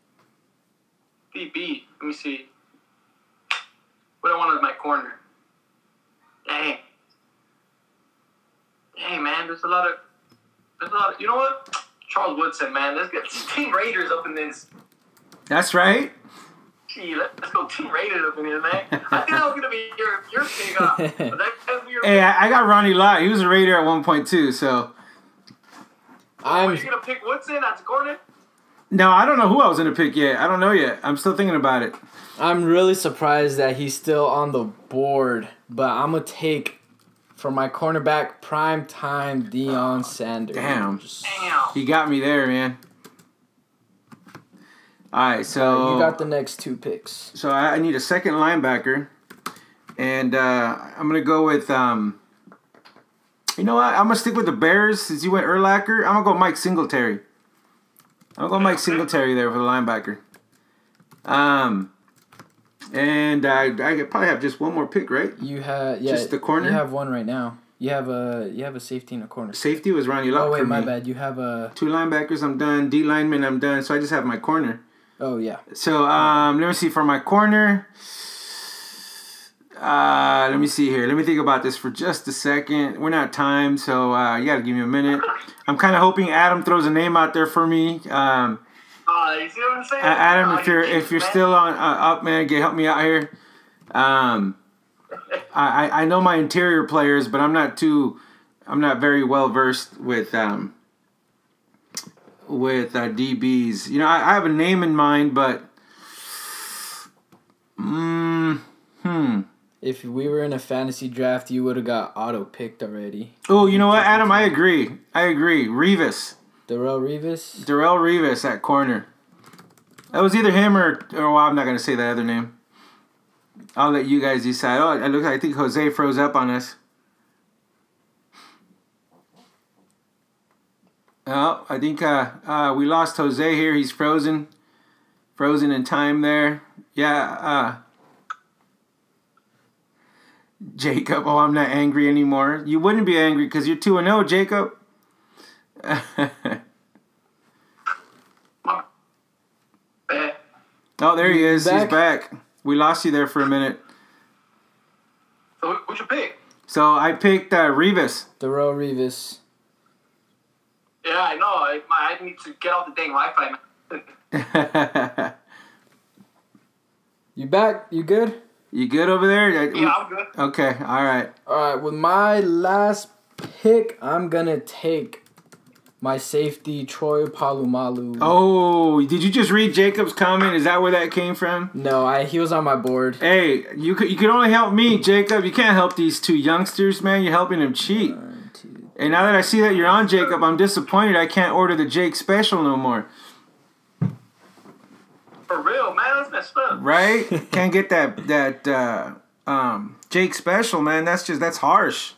DB. Let me see. What I want is my corner. Dang. Dang, man. There's a lot of. There's a lot. Of, you know what? Charles Woodson, man. Let's get Team Raiders up in this. That's right. Gee, let, let's go Team Raiders up in here, man. I think that was gonna be your your pick. But that, that's your. Hey, I, I got Ronnie Lott. He was a Raider at one point too. So I'm Are you gonna pick Woodson as a corner? no, I don't know who I was gonna pick yet. I don't know yet. I'm still thinking about it. I'm really surprised that he's still on the board, but I'm gonna take for my cornerback prime time Deion Sanders. Damn. Damn. He got me there, man. All right, so you got the next two picks. So I, I need a second linebacker, and uh, I'm gonna go with. Um, you know what? I'm gonna stick with the Bears since you went Urlacher. I'm gonna go Mike Singletary. I'm gonna go Mike Singletary there for the linebacker. Um, and I I probably have just one more pick, right? You have yeah, Just the corner? You have one right now. You have a you have a safety and a corner. Safety was Ronnie Lott Oh for wait, my me. bad. You have a Two linebackers, I'm done. D lineman, I'm done. So I just have my corner. oh yeah. So um, let me see for my corner. Uh, let me see here. Let me think about this for just a second. We're not timed, so uh, you gotta give me a minute. I'm kind of hoping Adam throws a name out there for me. Um, Uh, you see what I'm saying? Adam, Uh, if you're if you're man. still on uh, up, man, get help me out here. Um, I I- I know my interior players, but I'm not too I'm not very well versed with um with uh, DBs. You know, I, I have a name in mind, but mm, hmm. If we were in a fantasy draft, you would have got auto picked already. Oh, you know what, Adam? I agree. I agree. Revis, Darrelle Revis. Darrelle Revis at corner. That was either him or, or well, I'm not gonna say that other name. I'll let you guys decide. Oh, I look. I think Jose froze up on us. Oh, I think uh, uh, we lost Jose here. He's frozen, frozen in time there. Yeah. Uh, Jacob. Oh, I'm not angry anymore. You wouldn't be angry because you're two and zero, Jacob. Oh, there he is. Back? He's back. We lost you there for a minute. So who- who'd you pick? So I picked uh, Revis. Darrelle Revis. Yeah, I know. I, I need to get off the dang Wi-Fi, man. You back? You good? you good over there? Yeah, I'm good. Okay, all right. All right. With my last pick, I'm gonna take my safety Troy Polamalu. Oh, did you just read Jacob's comment? Is that where that came from? no, I he was on my board. Hey, you could you can only help me, Jacob. You can't help these two youngsters, man. You're helping them cheat. One, two. And now that I see that you're on Jacob, I'm disappointed. I can't order the Jake special no more. For real, man. That's messed up. Right? can't get that that uh, um, Jake special, man. That's just that's harsh.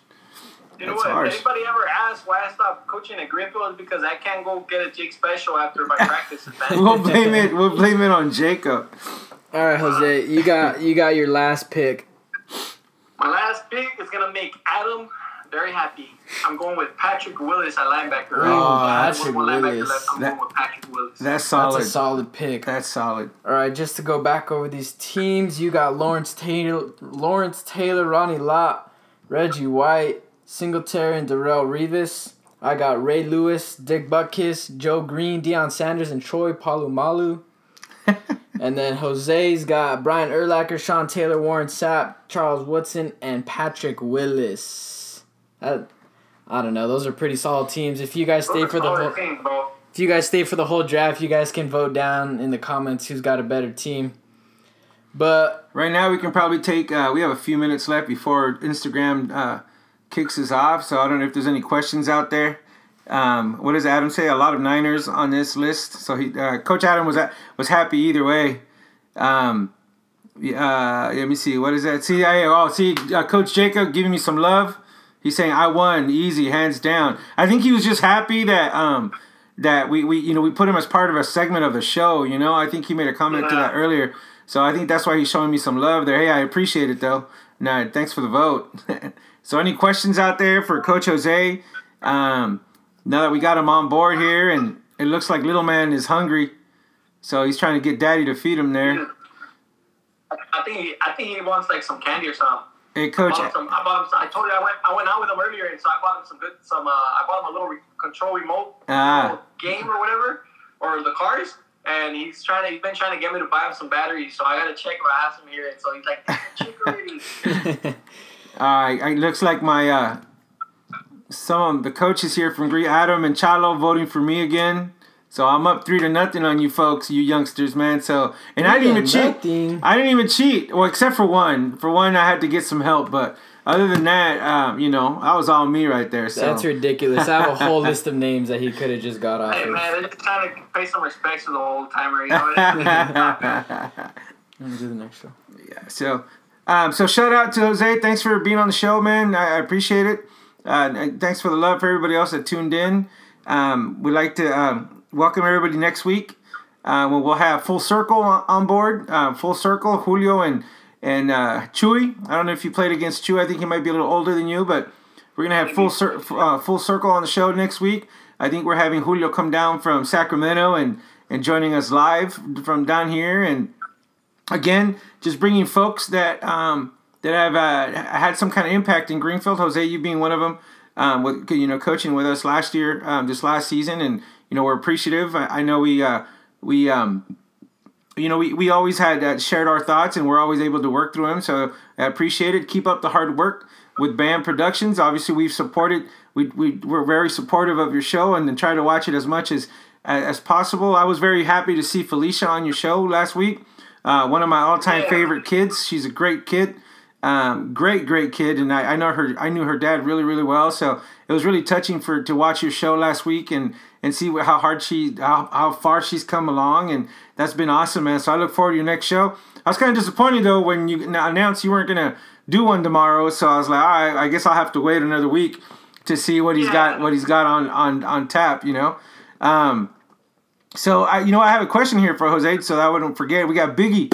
You know That's what? harsh. If anybody ever asks why I stopped coaching at Greenfield, is because I can't go get a Jake special after my practice man. We'll blame it. We'll blame it on Jacob. All right, Jose. You got you got your last pick. My last pick is gonna make Adam very happy. I'm going with Patrick Willis at linebacker. Oh, I had Patrick one linebacker I'm That- going with Patrick Willis. That's That's a solid pick. That's solid. All right, just to go back over these teams, you got Lawrence Taylor, Lawrence Taylor, Ronnie Lott, Reggie White, Singletary, and Darrelle Revis. I got Ray Lewis, Dick Butkus, Joe Greene, Deion Sanders, and Troy Polamalu. and then Jose's got Brian Urlacher, Sean Taylor, Warren Sapp, Charles Woodson, and Patrick Willis. I, I don't know. Those are pretty solid teams. If you guys stay for the whole, team, bro. if you guys stay for the whole draft, you guys can vote down in the comments who's got a better team. But Right now, we can probably take. Uh, we have a few minutes left before Instagram uh, kicks us off. So I don't know if there's any questions out there. Um, what does Adam say? A lot of Niners on this list. So he, uh, Coach Adam was at, was happy either way. Um, uh, let me see. What is that? See, I, oh, see, uh, Coach Jacob giving me some love. He's saying I won easy, hands down. I think he was just happy that um, that we, we you know we put him as part of a segment of the show. You know, I think he made a comment to that earlier. So I think that's why he's showing me some love there. Hey, I appreciate it though. No, thanks for the vote. so any questions out there for Coach Jose? Um, now that we got him on board here, and it looks like little man is hungry, so he's trying to get daddy to feed him there. I, I think he, I think he wants like some candy or something. Hey, I Coach. bought him some, I bought him some, I told you I went I went out with him earlier, and so I bought him some good some. Uh, I bought him a little re- control remote Ah. game or whatever, or the cars. And he's trying to. He's been trying to get me to buy him some batteries, so I gotta check if I have some here. And so he's like, "Check already." Uh, it looks like my uh, some of the coaches here from Green Adam and Chalo voting for me again. So I'm up three to nothing on you folks, you youngsters, man. So and I didn't even Three cheat. nothing. I didn't even cheat. Well, except for one. For one, I had to get some help, but other than that, um, you know, I was all me right there. So that's ridiculous. I have a whole list of names that he could have just got off hey of. man, they're just trying to pay some respect to the old timer. You know what I mean? Let me do the next show. Yeah. So, um, so shout out to Jose. Thanks for being on the show, man. I, appreciate it. Uh, thanks for the love for everybody else that tuned in. Um, we'd like to um, welcome everybody next week. Uh, we'll have Full Circle on, on board. Uh, full Circle, Julio and and uh, Chewy. I don't know if you played against Chewy. I think he might be a little older than you, but we're gonna have full cir- uh, Full Circle on the show next week. I think we're having Julio come down from Sacramento and and joining us live from down here and again, just bringing folks that um, that have uh, had some kind of impact in Greenfield. Jose, you being one of them, um, with you know coaching with us last year, um, this last season, and you know we're appreciative. I, I know we uh, we um, you know we, we always had uh, shared our thoughts, and we're always able to work through them. So I appreciate it. Keep up the hard work with Bam Productions. Obviously, we've supported. We, we we're very supportive of your show, and try to watch it as much as as possible. I was very happy to see Felicia on your show last week. Uh, one of my all-time Yeah. favorite kids. She's a great kid, um, great, great kid, and I, I know her. I knew her dad really, really well. So it was really touching for to watch your show last week and and see what, how hard she, how, how far she's come along, and that's been awesome, man. So I look forward to your next show. I was kind of disappointed though when you announced you weren't gonna do one tomorrow. So I was like, all right, I guess I'll have to wait another week to see what he's got, what he's got on on on tap. You know. Um, so I, you know, I have a question here for Jose, so that I wouldn't forget. We got Biggie.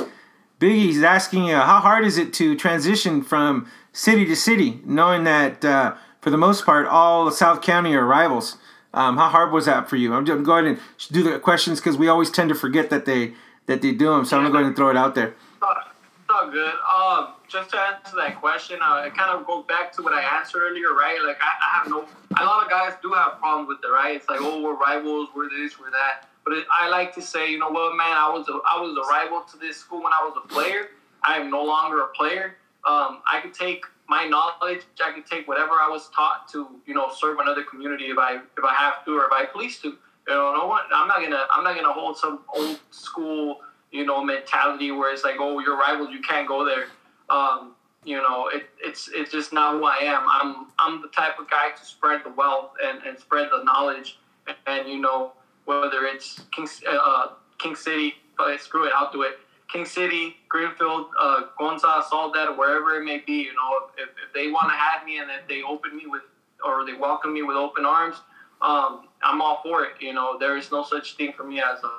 Biggie's asking, uh, how hard is it to transition from city to city, knowing that uh, for the most part, all South County are rivals? Um, how hard was that for you? I'm just go ahead and do the questions because we always tend to forget that they that they do them. So I'm gonna go ahead and throw it out there. It's all- good. Um, just to answer that question, uh, it kind of goes back to what I answered earlier, right? Like I, I have no, a lot of guys do have problems with it, right? It's like, oh, we're rivals, we're this, we're that. But I like to say, you know what, man, I was a, I was a rival to this school when I was a player. I am no longer a player. Um, I could take my knowledge, I could take whatever I was taught to, you know, serve another community if I if I have to or if I please to. You know, no one, I'm not gonna I'm not gonna hold some old school, you know, mentality where it's like, oh, you're rivals, you can't go there. Um, you know, it, it's it's just not who I am. I'm I'm the type of guy to spread the wealth and, and spread the knowledge, and, and you know whether it's King uh, King City, but screw it, I'll do it. King City, Greenfield, uh, Gonza, Soledad, wherever it may be, you know, if, if they want to have me and if they open me with or they welcome me with open arms, um, I'm all for it. You know, there is no such thing for me as a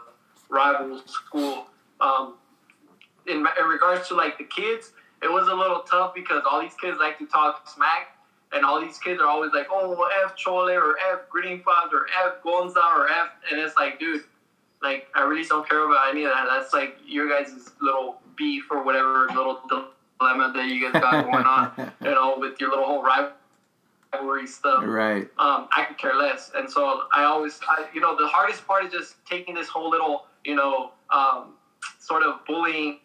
rival school. Um, in, in regards to like the kids, it was a little tough because all these kids like to talk smack, and all these kids are always like, "Oh, F Chole or F Green Fox or F Gonza or F," and it's like, dude, like I really don't care about any of that. That's like your guys' little beef or whatever little dilemma that you guys got going on, you know, with your little whole rivalry stuff. Right. Um, I could care less, and so I always, I, you know, the hardest part is just taking this whole little, you know, um, sort of bullying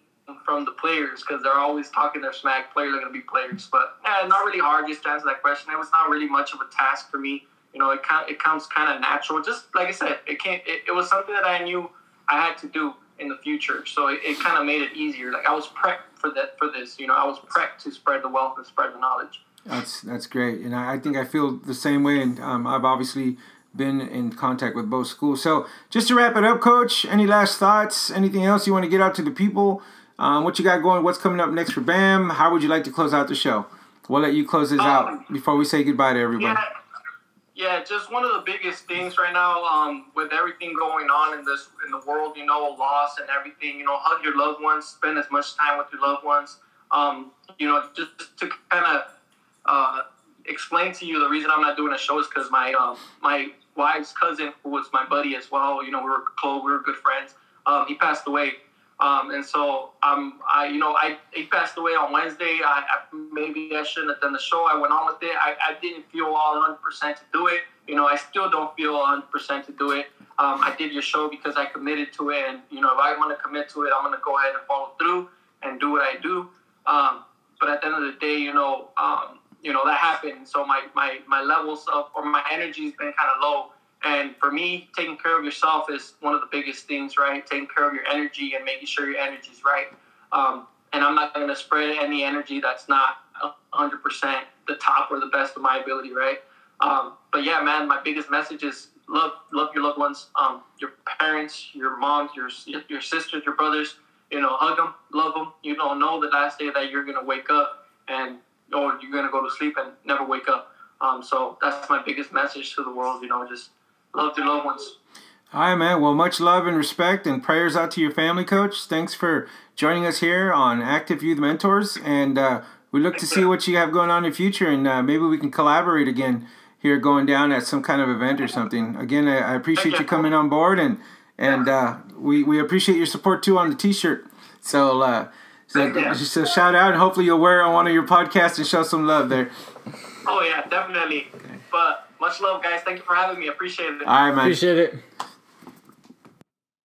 from the players because they're always talking their smack. Players are going to be players, but eh, not really hard. Just to answer that question, it was not really much of a task for me. You know, it kind it comes kind of natural. Just like I said, it can't. It, it, was something that I knew I had to do in the future, so it, it kind of made it easier. Like I was prepped for that for this. You know, I was prepped to spread the wealth and spread the knowledge. That's that's great, and I, I think I feel the same way. And um, I've obviously been in contact with both schools. So just to wrap it up, Coach, any last thoughts? Anything else you want to get out to the people? Um, what you got going? What's coming up next for BAM? How would you like to close out the show? We'll let you close this um, out before we say goodbye to everybody. Yeah, yeah, just one of the biggest things right now, um, with everything going on in this in the world, you know, loss and everything. You know, hug your loved ones, spend as much time with your loved ones. Um, you know, just to kind of uh, explain to you the reason I'm not doing a show is because my um, my wife's cousin, who was my buddy as well, you know, we were close, we were good friends. Um, he passed away um, and so um, I, you know, I he passed away on Wednesday. I, I, maybe I shouldn't have done the show. I went on with it. I, I didn't feel all 100 percent to do it. You know, I still don't feel 100 percent to do it. Um, I did your show because I committed to it, and you know, if I want to commit to it, I'm going to go ahead and follow through and do what I do. Um, but at the end of the day, you know, um, you know that happened. So my my my levels of or my energy's been kind of low and for me, taking care of yourself is one of the biggest things, right? Taking care of your energy and making sure your energy is right. Um, and I'm not going to spread any energy that's not 100% the top or the best of my ability, right? Um, but yeah, man, my biggest message is love, love your loved ones, um, your parents, your moms, your your sisters, your brothers. You know, hug them, love them. You don't know the last day that you're gonna wake up and or you're gonna go to sleep and never wake up. Um, so that's my biggest message to the world. You know, just love your loved ones. All right, man. Well, much love and respect and prayers out to your family, Coach. Thanks for joining us here on Active Youth Mentors. And uh, we look to see what you have going on in the future. And uh, maybe we can collaborate again here going down at some kind of event or something. Again, I, I appreciate you coming on board. And and uh, we, we appreciate your support, too, on the T-shirt. So, uh, so just a shout out. And hopefully you'll wear it on one of your podcasts and show some love there. Oh, yeah, definitely. Okay. But much love, guys. Thank you for having me. Appreciate it. All right, man. Appreciate it.